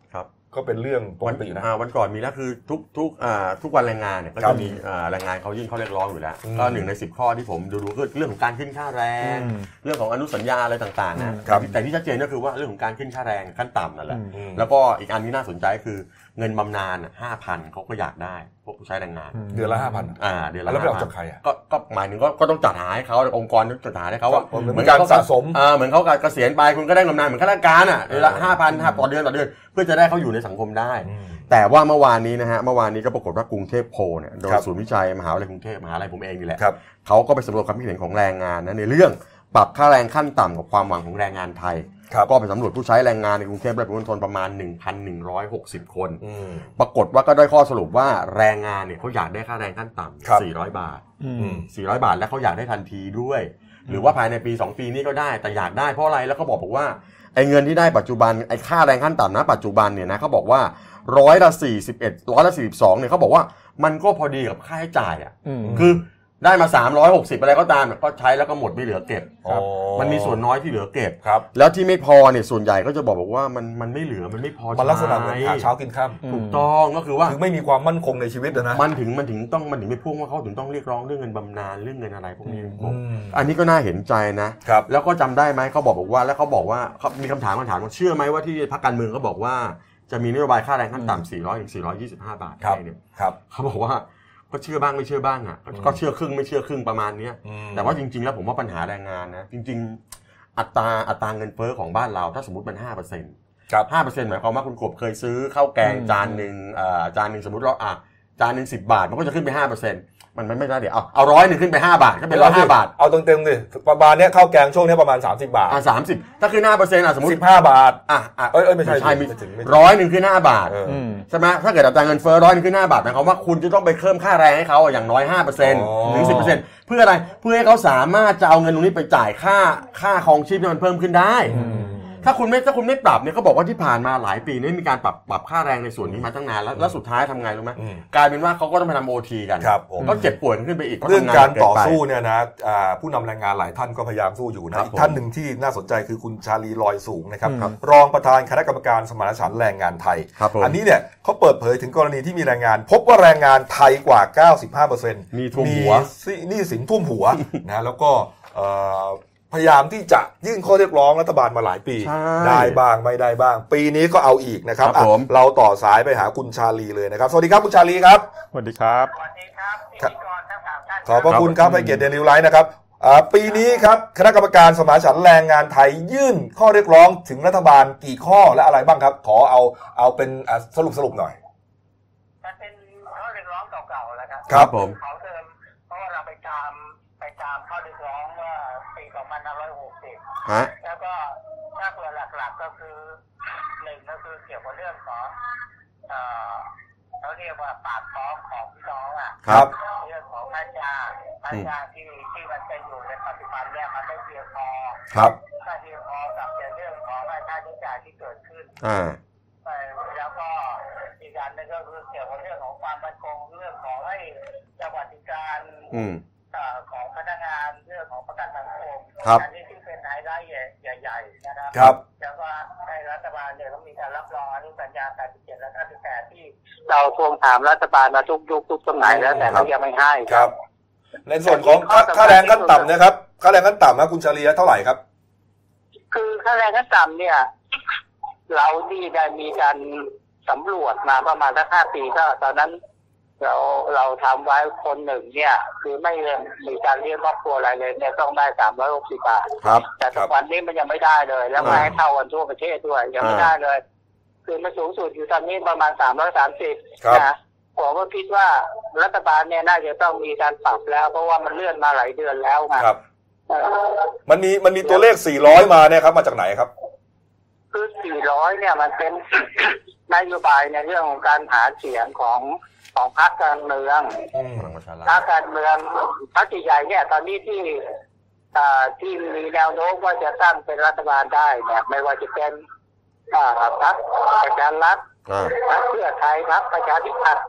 ก็เป็นเรื่องปกตินะอ่าวันก่อนมีแล้วคือทุกทุกอ่าทุกวันแรงงานเนี่ยก็ครัจะบมีอ่าแรงงานเขายื่นข้อเรียกร้องอยู่แล้วอืมก็หนึ่งในสิบข้อที่ผมดูดูก็เรื่องของการขึ้นค่าแรงอืมเรื่องของอนุสัญญาอะไรต่างๆนะครับแต่ที่ชัดเจนก็คือว่าเรื่องของการขึ้นค่าแรงขั้นต่ำนั่นแหละอืมอืมแล้วก็อีกอันที่น่าสนใจคือ เงินบำนาญห้าพันเขาก็อยากได้ พวกผู้ใช้แรงงาน เดือนละห้าพันอ่าเดือนละแล้วไปเอา5,000จากใครอะก็ก็หมายถึงก็ก็ต้องจัดหาให้เขาองค์กรต้องจัดหาให้เขาว่าเหมือนการขสะสมอ่าเหมือนเขาเกษียณไปคุณก็ได้บำนาญเหมือนข้าราชการอะเดือนละเออห้าพันห้าต่อเดือนต่อเดือนเพื่อจะได้เขาอยู่ในสังคมได้อืมแต่ว่าเมื่อวานนี้นะฮะเมื่อวานนี้ก็ปรากฏว่ากรุงเทพโพลเนี่ยโดยครับศูนย์วิจัยมหาวิทยาลัยกรุงเทพมหาวิทยาลัยผมเองนี่แหละครับเขาก็ไปสำรวจความคิดเห็นของแรงงานนะในเรื่องปรับค่าแรงขั้นต่ำกับความหวังของแรงงานไทยครับ ก็ไปสำรวจผู้ใช้แรงงานในกรุงเทพและปริมณฑลประมาณ 1,160 คนอืมปรากฏว่าก็ได้ข้อสรุปว่าแรงงานเนี่ยเขาอยากได้ค่าแรงขั้นต่ครับำ400 บาทอือืมม400 บาทแล้วเขาอยากได้ทันทีด้วย หรือว่าภายในปี 2 ปีนี้ก็ได้แต่อยากได้เพราะอะไรแล้วก็บอกบอกว่าไอ้เงินที่ได้ปัจจุบันไอ้ค่าแรงขั้นต่ำนะปัจจุบันเนี่ยนะเขาบอกว่าร้อยละ41ร้อยละ42เนี่ยเขาบอกว่ามันก็พอดีกับค่าใช้จ่ายอะอืมคือ ได้มา 360 อะไรก็ตามเนี่ยก็ใช้แล้วก็หมดไม่เหลือเก็บอ๋อ มันมีส่วนน้อยที่เหลือเก็บ ครับ แล้วที่ไม่พอเนี่ยส่วนใหญ่ก็จะบอกบอกว่ามันมันไม่เหลือมันไม่พอมันลักษณะเหมือนหาใช้เช้ากินค่ถูกต้องก็คือว่าำคือไม่มีความมั่นคงในชีวิตอะนะ มันถึงมันถึงต้องมันถึงไม่พ่วงว่าเขาถึงต้องเรียกร้องเรื่องเงินบำนาญเรื่องเงินอะไรพวกนี้อืมอันนี้ก็น่าเห็นใจนะ ครับ แล้วก็จำได้ไหมเขาบอกบอกว่าแล้วเขาบอกว่าเขามีคำถามคำถามว่าเชื่อไหมว่าที่พรรคการเมืองเขาบอกว่าจะมีนโยบายค่าแรงขั้นต่ำ400ถึง425 บาทครับ ให้เนี่ยครับ เขาบอกว่า ก็เชื่อบ้างไม่เชื่อบ้างอะก็ก็เชื่อครึ่งไม่เชื่อครึ่งประมาณเนี้ยอืมแต่ว่าจริง ๆ แล้วผมว่าปัญหาแรงงานนะจริง ๆ อัตราอัตราเงินเฟ้อของบ้านเราถ้าสมมติมันห้าเปอร์เซ็นต์ครับห้าเปอร์เซ็นต์หมายความว่าคุณกบเคยซื้อข้าวแกงอืมจานหนึ่งเอ่อจานหนึ่งสมมติเราอะจานหนึ่งสิบบาทมันก็จะขึ้นไปห้าเปอร์เซ็นต์ มันมันไม่ได้เดี๋ยวเอาเอาร้อยหนึ่งขึ้นไปห้าบาทก็เป็นร้อยห้าบาทเอาเต็มๆดิประมาณเนี้ยข้าวแกงช่วงเนี้ยประมาณ 30 บาทอะสามสิบถ้าขึ้นห้าเปอร์เซ็นต์อะสมมติ15บาทอะอะเอ้ยเอ้ยไม่ใช่ใช่ไม่มีถึงไม่ถึงร้อยหนึ่งขึ้นห้าบาทเอออืมใช่ไหมถ้าเกิดอัตราเงินเฟ้อร้อยหนึงขึ้นห้าบาทหมายความว่าคุณจะต้องไปเพิ่มค่าแรงให้เขาอะอย่างน้อยห้าเปอร์เซ็นต์อ๋อถึงสิบเปอร์เซ็นต์เพื่ออะไรเพื่อให้เขาสามารถจะเอาเงินตรงนี้ไปจ่ายค่าค่าครองชีพที่มันเพิ่มขึ้นได้ ถ้าคุณไม่ถ้าคุณไม่ปรับเนี่ยเขาบอกว่าที่ผ่านมาหลายปีเนี่ยมีการปรับปรับค่าแรงในส่วนนี้มาตั้งนานแล้วแล้วสุดท้ายทำไงรู้ไหมอืมกลายเป็นว่าเขาก็ต้องไปทำโอทีกันครับผมก็เจ็บป่วยกันขึ้นไปอีกพะเรื่องทำนนการหนัต่อเนไปสู้เนี่ยนะอ่าผู้นำแรงงานหลายท่านก็พยายามสู้อยู่คนะรับอีกผมท่านหนึ่งที่น่าสนใจคือคุณชาลีลอยสูงนะครับครับรองประธานคณะกรรมการสมานฉันท์แรงงานไทยครับผมอันนี้เนี่ยเขาเปิดเผยถึงกรณีที่มีแรงงาน พบว่าแรงงานไทยกว่า 95%มีท่วมหัวสิหนี้สินท่วมหัวนะแล้วก็เอ่อ พยายามที่จะยื่นข้อเรียกร้องรัฐบาลมาหลายปี ใช่ได้บ้างไม่ได้บ้าง ปีนี้ก็เอาอีกนะครับครับอะผม เราต่อสายไปหาคุณชาลีเลยนะครับ สวัสดีครับคุณชาลีครับ สวัสดีครับ สวัสดีครับพิครับธีกรทั้งสามท่านขอบพระคุณครับให้เกียรติเดลิวไลท์นะครับอ่าปีนี้ครับคณะกรรมการสมานฉันท์แรงงานไทยยื่นข้อเรียกร้องถึงรัฐบาลกี่ข้อและอะไรบ้างครับ ขอเอาเอาเป็นอะสรุปสรุปหน่อย มันเป็นข้อเรียกร้องเก่าๆแล้วครับครับผม เขาเดิมเพราะว่าเราไปตามไปตามข้อเรียกร้องเมื่อปี2560 ฮะแล้วก็ถ้าเผื่อหลักๆก็คือหนึ่งก็คือเกี่ยวกับเรื่องของเอ่อเขาเรียกว่าปากท้องของพี่น้องอะครับเรื่องของค่าจ้างค่าจ้างที่ที่มันเป็นอยู่ในปัจจุบันเนี่ยมันไม่เพียงพอครับค่าเพียงพอกับในเรื่องของค่าใช้จ่ายที่เกิดขึ้นอ่าไปแล้วก็อีกอันหนึงก็คือเกี่ยวกับเรื่องของความมั่นคงเรื่องของให้สวัสดิการอืมเอ่อของพนักงานเรื่องของประกันสังคมครับอันี้ที่เป็นไฮไลท์ ใหญ่ๆนะครับครับแล้วก็ให้รัฐบาลเนี่ยต้องมีการรับรองอนุสัญญา87และ98ที่ เราทวงถามรัฐบาลมาทุกยุคทุกสมัยแล้วแต่ครัเขาบยังไม่ให้ครับ ในส่วนของค่าค่าแรงขั้นต่ำนะครับค่าแรงขั้นต่ำนะคุณชาลีเท่าไหร่ครับ คือค่าแรงขั้นต่ำเนี่ย เรานี่ได้มีการสำรวจมาประมาณสักห้าปีก็ตอนนั้น เราเราทำไว้คนหนึ่งเนี่ย คือไม่มีการเลี้ยงครอบครัวอะไรเลยเนี่ยต้องได้สามร้อยหกสิบบาทครับแต่ทุกวันนี้มันยังไม่ได้เลย แล้วไม่อ่าให้เท่ากันทั่วประเทศด้วยยังไม่ได้เลย คือมันสูงสุดอยู่ตอนนี้ประมาณสามร้อยสามสิบครับนะผมก็คิดว่ารัฐบาลเนี่ยน่าจะต้องมีการปรับแล้ว เพราะว่ามันเลื่อนมาหลายเดือนแล้วไงครับเออมันมีมันมีตัวเลข400มาเนี่ยครับมาจากไหนครับคือ400เนี่ยมันเป็นนโยบายในเรื่องของการหาเสียงของ ของพรรคการเมืองอืมพลังประชารัฐพรรคการเมืองพรรคใหญ่ๆเนี่ย ตอนนี้ที่อ่าที่มีแนวโน้มว่าจะตั้งเป็นรัฐบาลได้เนี่ยไม่ว่าจะเป็นอ่าพรรคประชารัฐอ่าพรรคเพื่อไทยพรรคประชาธิปัตย์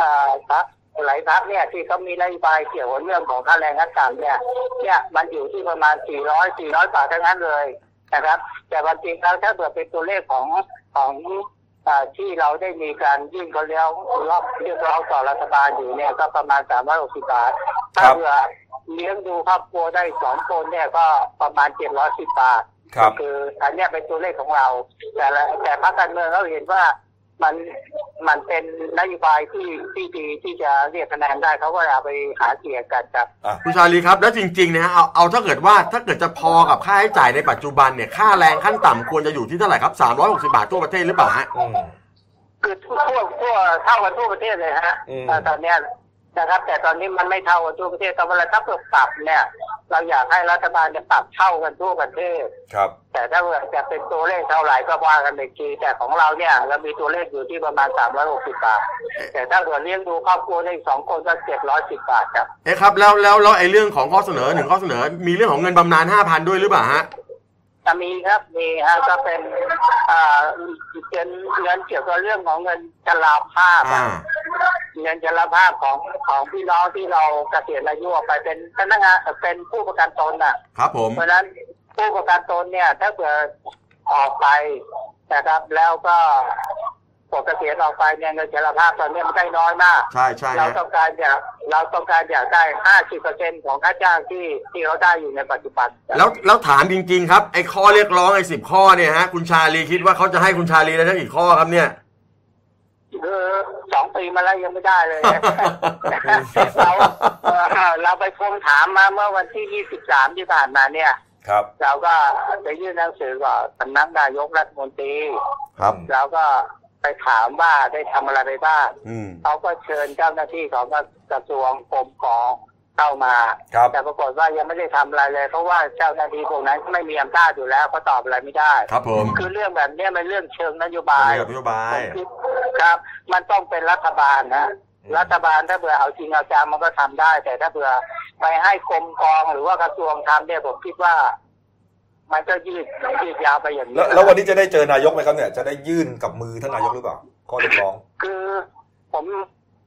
อ่าพรรคหลายพรรคเนี่ยที่เขามีนโยบายเกี่ยวกับเรื่องของค่าแรงขั้นต่ำเนี่ยเนี่ยมันอยู่ที่ประมาณ 400 400บาททั้งนั้นเลยนะครับ แต่ความจริงแล้วถ้าเกิดเป็นตัวเลขของของอ่า ที่เราได้มีการยื่นเขาแล้วรอบเรียกร้องต่อรัฐบาลอยู่เนี่ยก็ประมาณ360บาท ถ้าครับเผื่อเลี้ยงดูครอบครัวได้สองคนเนี่ยก็ประมาณ710บาทครับคืออันเนี้ยเป็นตัวเลขของเรา แต่ละแต่พรรคการเมืองเราเห็นว่า มันมันเป็นนโยบายที่ที่ดีที่จะเรียกคะแนนได้เขาก็เอาไปหาเสียงกันครับคุณชาลีครับแล้วจริงๆนะฮะเอาเอาถ้าเกิดว่าถ้าเกิดจะพอกับค่าใช้จ่ายในปัจจุบันเนี่ยค่าแรงขั้นต่ำควรจะอยู่ที่เท่าไหร่ครับ360 บาททั่วประเทศหรือเปล่าฮะอืมคือทั่วทั่วทั่วเท่ากันทั่วประเทศเลยฮะอืมเอ่อตอนเนี้ย นะครับ แต่ตอนนี้มันไม่เท่ากันทั่วประเทศแต่เวลาถ้าเกิดปรับเนี่ย เราอยากให้รัฐบาลเนี่ยปรับเท่ากันทั่วประเทศ ครับ แต่ถ้าเกิดจะเป็นตัวเลขเท่าไหร่ก็ว่ากันอีกทีแต่ของเราเนี่ย เรามีตัวเลขอยู่ที่ประมาณ 360 บาท แต่ถ้าเกิดเลี้ยงดูครอบครัวได้สองคนก็ 710 บาทครับเอ๊ะครับแล้วแล้วแล้วไอ้เรื่องของข้อเสนอหนึ่งข้อเสนอ มีเรื่องของเงินบำนาญ5,000 ด้วยหรือเปล่าฮะจะมีครับมีฮะก็เป็นอ่าเป็นเงินเกี่ยวกับเรื่องของเงินชราภาพอ่าอะ เงินชราภาพของของพี่น้องที่เราเกษียณอายุออกไปเป็นพนักงานเป็นผู้ประกันตนน่ะ ครับผม เพราะฉะนั้นผู้ประกันตนเนี่ย ถ้าเกิดออกไปนะครับ แล้วก็ปลดเกษียณออกไปเนี่ยเงินชราภาพตอนนี้มันได้น้อยมาก ใช่ใช่เราต้องการอยากเราต้องการอยากได้ห้าสิบเปอร์เซ็นของค่าจ้างที่ที่เราได้อยู่ในปัจจุบัน แล้วแล้วถามจริง ๆ ครับไอ้ข้อเรียกร้องไอ้สิบข้อเนี่ยฮะคุณชาลีคิดว่าเขาจะให้คุณชาลีได้ทั้งกี่ข้อครับเนี่ย คือสองปีมาแล้วยังไม่ได้เลย เราเอ่อเราไปทวงถามมาเมื่อวันที่23ที่ผ่านมาเนี่ย ครับ เราก็ไปยื่นหนังสือกับสำนักนายกรัฐมนตรี ครับเราก็ไปถามว่าได้ทำอะไรไปบ้างอืมเขาก็เชิญเจ้าหน้าที่ของกระทรวงกรมกอง เข้ามา ครับ แต่ปรากฏว่ายังไม่ได้ทำอะไรเลย เพราะว่าเจ้าหน้าที่พวกนั้นไม่มีอำนาจอยู่แล้วเขาตอบอะไรไม่ได้ ครับผมคือเรื่องแบบเนี้ยมันเรื่องเชิงนโยบาย นโยบายผมคิดครับมันต้องเป็นรัฐบาลนะอืม รัฐบาลถ้าเผื่อเอาจริงเอาจังมันก็ทำได้ แต่ถ้าเผื่อไปให้กรมกองหรือว่ากระทรวงทำเนี่ยผมคิดว่า มันก็ยืดยืดยาวไปอย่างนี้แล้วแล้ววันนี้จะได้เจอนายกไหมครับเนี่ย จะได้ยื่นกับมือท่านนายกหรือเปล่าข้อเรียกร้อง คือ ผม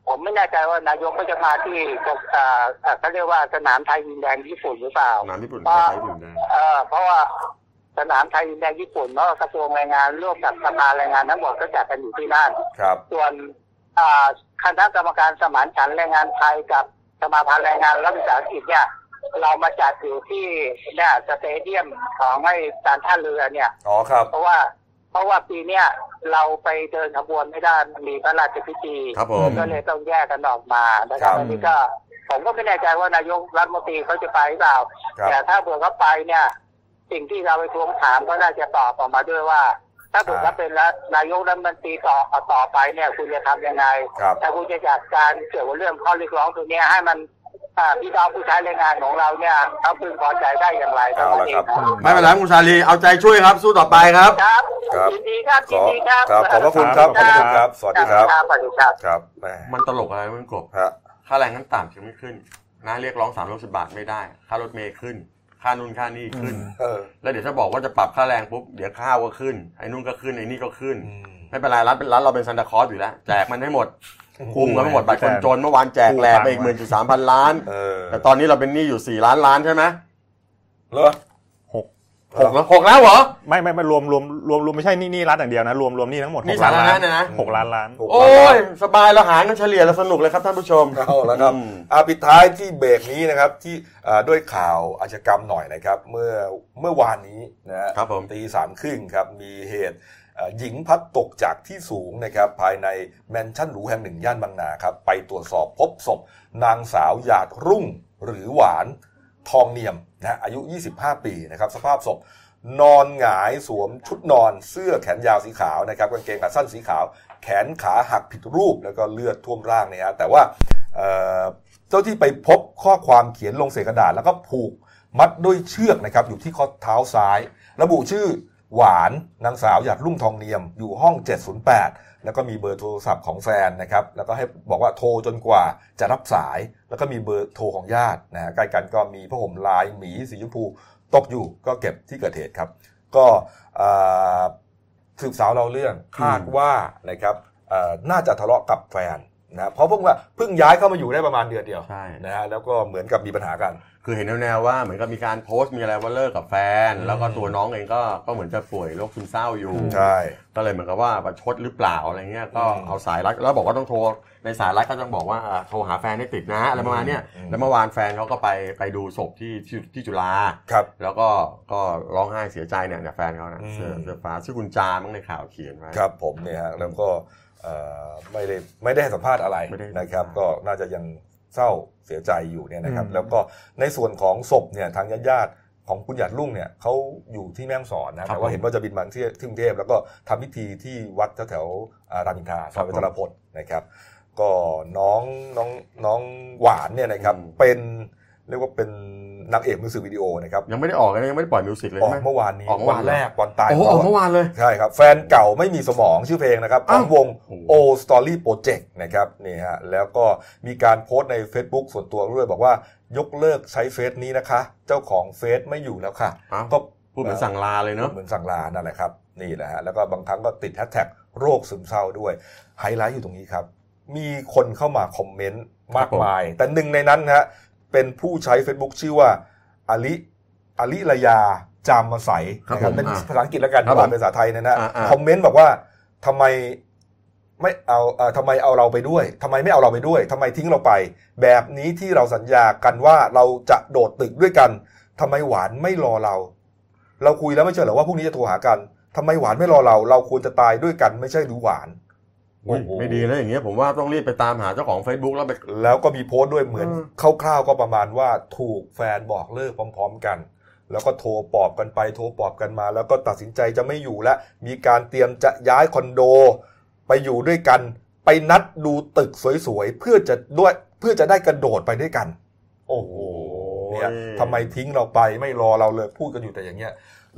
ผมไม่แน่ใจว่านายกก็จะมาที่กรมเอ่อเอ่อเขาเรียกว่าสนามไทยดินแดงญี่ปุ่นหรือเปล่าสนามญี่ปุ่นอ่าใช้ญี่ปุ่นได้เออเพราะว่าสนามไทยดินแดงญี่ปุ่นเพราะว่ากระทรวงแรงงานร่วมกับสภาแรงงานทั้งหมดก็จัดกันอยู่ที่นั่นครับ ส่วนอ่าคณะกรรมการสมานฉันท์แรงงานไทยกับสมาพันธ์แรงงานรัฐวิสาหกิจเนี่ยเรามาจัดอยู่ที่เนี่ยสเตเดียมของไอ้การท่าเรือเนี่ย อ๋อครับ เพราะว่าเพ ราะว่าปีเนี้ยเราไปเดินขบวนไม่ได้มันมีพระราชพิธีครับผม ก็เลยต้องแยกกันออกมานะครับครับอันนี้ก็ผมก็ไม่แน่ใจว่านายกรัฐมนตรีเขาจะไปหรือเปล่า ครับ แต่ถ้าเผื่อเขาไปเนี่ย สิ่งที่เราไปทวงถามก็น่าจะตอบออกมาด้วยว่า ถ้าเผื่อเขาเป็นรัฐนายกรัฐมนตรีต่อต่อไปเนี่ย คุณจะทำยังไง ครับถ้าคุณจะจัดการเกี่ยวกับเรื่องข้อเรียกร้องตรงเนี้ยให้มันอ่า พี่น้องผู้ใช้แรงงานของเราเนี่ยเขาพึงพอใจได้อย่างไรเท่านั้นเองเอาละครับ ไม่เป็นไรคุณชาลีเอาใจช่วยครับ สู้ต่อไปครับ ครับครับยินดีครับขยินอดีครับครับขอบพระคุณครับขอบพระคุณครับ สวัสดีครับสวัสดีครับครับแหมมันตลกอะไรมันกบฮะค่าแรงขั้นต่ำยังไม่ขึ้นนะเรียกร้องสามร้อยสิบบาทไม่ได้ ค่ารถเมย์ขึ้น ค่านู่นค่านี่ขึ้น เออ แล้วเดี๋ยวถ้าบอกว่าจะปรับค่าแรงปุ๊บเดี๋ยวข้าวก็ขึ้นไอ้นู่นก็ขึ้นไอ้นี่ก็ขึ้นอืมไม่เป็นไรรัฐเป็นรัฐเราเป็นซันตาคลอสอยู่แล้วแจกมันให้หมด คุมกันให้หมดบัตรคนจนเมื่อวานแจกแหลกไปอีกหมื่นจุดสามพันล้าน เออแต่ตอนนี้เราเป็นหนี้อยู่สี่ล้านล้านใช่ไหมเหรอ หกหกแล้วหกแล้วเหรอ ไม่ไม่ไม่รวมรวมรวมรวมไม่ใช่หนี่นี่รัฐอย่างเดียวนะ รวมรวมหนี่ทั้งหมดหนี้หกล้านสาธารณะล้านเนี่ยนะหกล้านล้านหกล้าน โอ้ย สบายเราหารกันเฉลี่ยแล้วสนุกเลยครับท่านผู้ชมเอาแล้วครับอืมอาปิดท้ายที่เบรกนี้นะครับที่อ่าด้วยข่าวอาชญากรรมหน่อยนะครับ เมื่อเมื่อวานนี้นะฮะครับผมตีสามครึ่งครับมีเหตุเอ่อหญิงพลัดตกจากที่สูงนะครับภายในแมนชั่นหรูแห่งหนึ่งย่านบางนาครับไปตรวจสอบพบศพนางสาวหยาดรุ่งหรือหวานทองเนียม นะอายุ 25 ปีนะครับสภาพศพนอนหงายสวมชุดนอนเสื้อแขนยาวสีขาวนะครับกางเกงขาสั้นสีขาว แขนขาหักผิดรูปแล้วก็เลือดท่วมร่างเนี่ยฮะแต่ว่าเอ่อเจ้าที่ไปพบข้อความเขียนลงเศษกระดาษ แล้วก็ผูกมัดด้วยเชือกนะครับอยู่ที่ข้อเท้าซ้าย ระบุชื่อหวานนางสาวหยาดรุ่งทองเนียมอยู่ห้อง 708 แล้วก็มีเบอร์โทรศัพท์ของแฟนนะครับ แล้วก็ให้บอกว่าโทรจนกว่าจะรับสาย แล้วก็มีเบอร์โทรของญาตินะฮะใกล้กันก็มีผ้าห่มลายหมีสีชมพูตกอยู่ก็เก็บที่เกิดเหตุครับ ก็เอ่อสืบสาวเราเรื่องคาดว่านะครับเอ่อน่าจะทะเลาะกับแฟนนะเพราะพวกว่าเพิ่งย้ายเข้ามาอยู่ได้ประมาณเดือนเดียวใช่นะฮะแล้วก็เหมือนกับมีปัญหากัน คือเห็นแนวๆว่าเหมือนกับมีการโพสต์มีอะไรว่าเลิกกับแฟนอืมแล้วก็ตัวน้องเองก็ก็เหมือนจะป่วยโรคซึมเศร้าอยู่ใช่ก็เลยเหมือนกับว่าประชดหรือเปล่าอะไรเงี้ยก็อืมเอาสายรัดแล้วบอกว่าต้องโทรในสายรัดก็ต้องบอกว่าอ่าโทรหาแฟนให้ติดนะอะไรประมาณเนี้ยอืมแล้วเมื่อวานแฟนเขาก็ไปไปดูศพที่ที่ที่จุฬาครับ แล้วก็ก็ร้องไห้เสียใจเนี่ยเนี่ยแฟนเขานะอืมเสื้อเสื้อฟ้าชื่อคุณจามั้งในข่าวเขียนไว้ครับผมเนี่ยฮะแล้วก็เอ่อไม่ได้ไม่ได้ให้สัมภาษณ์อะไรไม่ได้นะครับสัมภาษณ์ก็น่าจะยัง เศร้าเสียใจอยู่เนี่ยนะครับอืมแล้วก็ในส่วนของศพเนี่ยทางญาติญาติๆของคุณหยาดรุ่งเนี่ยเขาอยู่ที่แม่ฮ่องสอนนะแต่ว่าเห็นว่าจะบินมาที่ที่กรุงเทพแล้วก็ทำพิธีที่วัดแถวๆอ่ารามอินทราซอยวัชรพลนะครับ ก็น้องน้องน้องหวานเนี่ยนะครับเป็นเรียกว่าเป็น นางเอกมิวสิกวิดีโอนะครับยังไม่ได้ออกนะยังไม่ได้ปล่อยมิวสิกเลยออใช่กไหมเมื่อวานนี้ออกเมื่อวัวานนแรกวันตายโอ้โหขอองอกเขาเมื่อวานเลยใช่ครับ แฟนเก่าไม่มีสมองชื่อเพลงนะครับขอ้าอวงวงโอ้โห O Story Project นะครับนี่ฮะแล้วก็มีการโพสต์ใน Facebook ส่วนตัวด้วยบอกว่ายกเลิกใช้เฟซนี้นะคะ เจ้าของเฟซไม่อยู่แล้วค่ะอ้าวก็พูดเหมือนสั่งลาเลยเนาะเหมือนสั่งลานั่นแหละครับนี่แหละฮะแล้วก็บางครั้งก็ติดแฮชแท็กโรคซึมเศร้าด้วยไฮไลท์อยู่ตรงนี้ครับมีคนเข้ามาคอมเมนต์มากมาย แต่หนึ่งในนั้นนะฮะ เป็นผู้ใช้ Facebook ชื่อว่าอลิอลิรยาจามมาใสครับนะครับผมเป็นอ่าภาษาอังกฤษแล้วกันครับที่ผมอ่านเป็นภาษาไทยเนยนะอ่าอ่าคอมเมนต์บอกว่าทำไมไม่เอาเอ่อทำไมเอาเราไปด้วยทำไมไม่เอาเราไปด้วยทำไมทิ้งเราไป แบบนี้ที่เราสัญญากันว่าเราจะโดดตึกด้วยกันทำไมหวานไม่รอเรา เราคุยแล้วไม่ใช่เหรอว่าพรุ่งนี้จะโทรหากันทำไมหวานไม่รอเรา เราควรจะตายด้วยกันไม่ใช่หรือหวานอุ๊ยโอ้โห ไม่ดีนะอย่างเงี้ยผมว่าต้องรีบไปตามหาเจ้าของ Facebook แล้วไปแล้วก็มีโพสต์ด้วยเหมือนเออคร่าวๆก็ประมาณว่าถูกแฟนบอกเลิกพร้อม ๆ กัน แล้วก็โทรปลอบกันไปโทรปลอบกันมา แล้วก็ตัดสินใจจะไม่อยู่แล้วมีการเตรียมจะย้ายคอนโด ไปอยู่ด้วยกัน ไปนัดดูตึกสวยๆเพื่อจะด้วยเพื่อจะได้กระโดดไปด้วยกัน โอ้โหเนี่ยทำไมทิ้งเราไปไม่รอเราเลยพูดกันอยู่แต่อย่างเงี้ย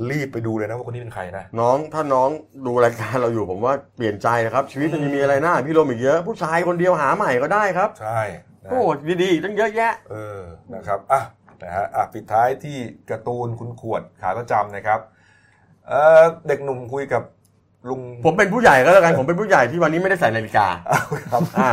รีบไปดูเลยนะว่าคนนี้เป็นใครนะ น้องถ้าน้องดูรายการเราอยู่ผมว่าเปลี่ยนใจนะครับ ชีวิตมันยังมีอะไรน่าพี่ลมอีกเยอะ ผู้ชายคนเดียวหาใหม่ก็ได้ครับ ใช่นะโอ้ดีๆอีกตั้งเยอะแยะ เออนะครับอะนะฮะอะปิดท้ายที่การ์ตูนคุณขวดขาประจำนะครับเออเด็กหนุ่มคุยกับลุงผมเป็นผู้ใหญ่ก็แล้วกันผมเป็นผู้ใหญ่ที่วันนี้ไม่ได้ใส่นาฬิกาอ้าวครับอ่า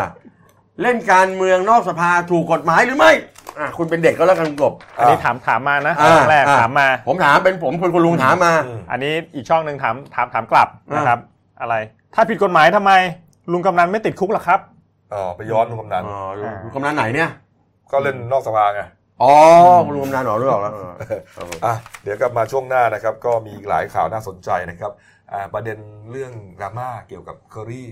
เล่นการเมืองนอกสภาถูกกฎหมายหรือไม่ อ่าคุณเป็นเด็กก็แล้วกันคุณกบ อันนี้ถามถามมานะอ่าครั้งแรกอ่า ถามมา ผมถามเป็นผมคุณคุณลุงถามมาอืมอันนี้อีกช่องหนึ่งถามถามถามกลับอ่าน นะครับ อะไร ถ้าผิดกฎหมายทำไม ลุงกำนันไม่ติดคุกหรอครับ อ๋อไปย้อนลุงกำนันอ๋อลุงลุงกำนันไหนเนี่ย ก็เล่นนอกสภาไง อ๋อคุณลุงกำนันเหรอรู้หรอกแล้วเออเอออะเดี๋ยวกลับมาช่วงหน้านะครับ ก็มีอีกหลายข่าวน่าสนใจนะครับอ่าประเด็นเรื่องดราม่าเกี่ยวกับเคอรี่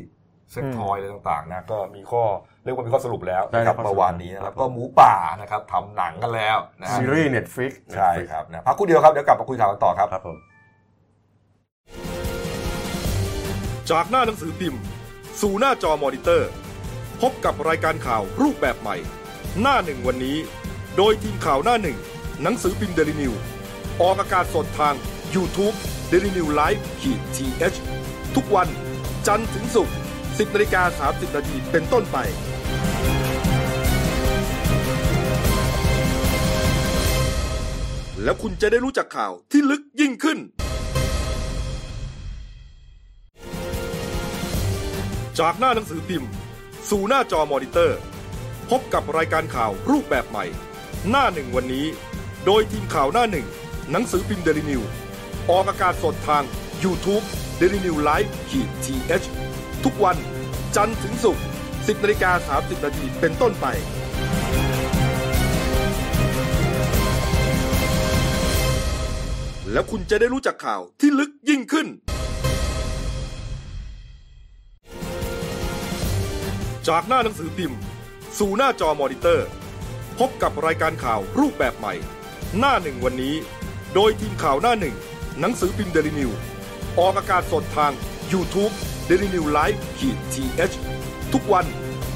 sex toy อะไรต่างๆนะก็มีข้อ เรียกว่ามีข้อสรุปแล้วนะครับเมื่อวานนี้นะครับก็หมูป่านะครับทำหนังกันแล้วนะฮะซีรีส์เน็ตฟลิกใช่ครับนะพักครู่เดียวครับ เดี๋ยวกลับมาคุยข่าวกันต่อครับครับผมจากหน้าหนังสือพิมพ์ สู่หน้าจอมอนิเตอร์ พบกับรายการข่าวรูปแบบใหม่ หน้าหนึ่งวันนี้ โดยทีมข่าวหน้าหนึ่งหนังสือพิมพ์เดลินิวส์ออกอากาศสดทาง YouTube d e l i n e w l i v e ขีดทีทุกวัน จันทร์ถึงศุกร์10นาฬิกา30นาทีเป็นต้นไป แล้วคุณจะได้รู้จักข่าวที่ลึกยิ่งขึ้น จากหน้าหนังสือพิมพ์ สู่หน้าจอมอนิเตอร์ พบกับรายการข่าวรูปแบบใหม่ หน้าหนึ่งวันนี้ โดยทีมข่าวหน้าหนึ่ง หนังสือพิมพ์เดลิวิวออกอากาศสดทาง YouTube d e l i n e w l i v e ขีดทีทุกวัน จันทร์ถึงศุกร์ 10นาฬิกา30นาทีเป็นต้นไป แล้วคุณจะได้รู้จักข่าวที่ลึกยิ่งขึ้น จากหน้าหนังสือพิมพ์ สู่หน้าจอมอนิเตอร์ พบกับรายการข่าวรูปแบบใหม่ หน้าหนึ่งวันนี้ โดยทีมข่าวหน้าหนึ่ง หนังสือพิมพ์เดลิวิวออกอากาศสดทาง YouTube d e l i n e w l i v e ขีด ทีทุกวัน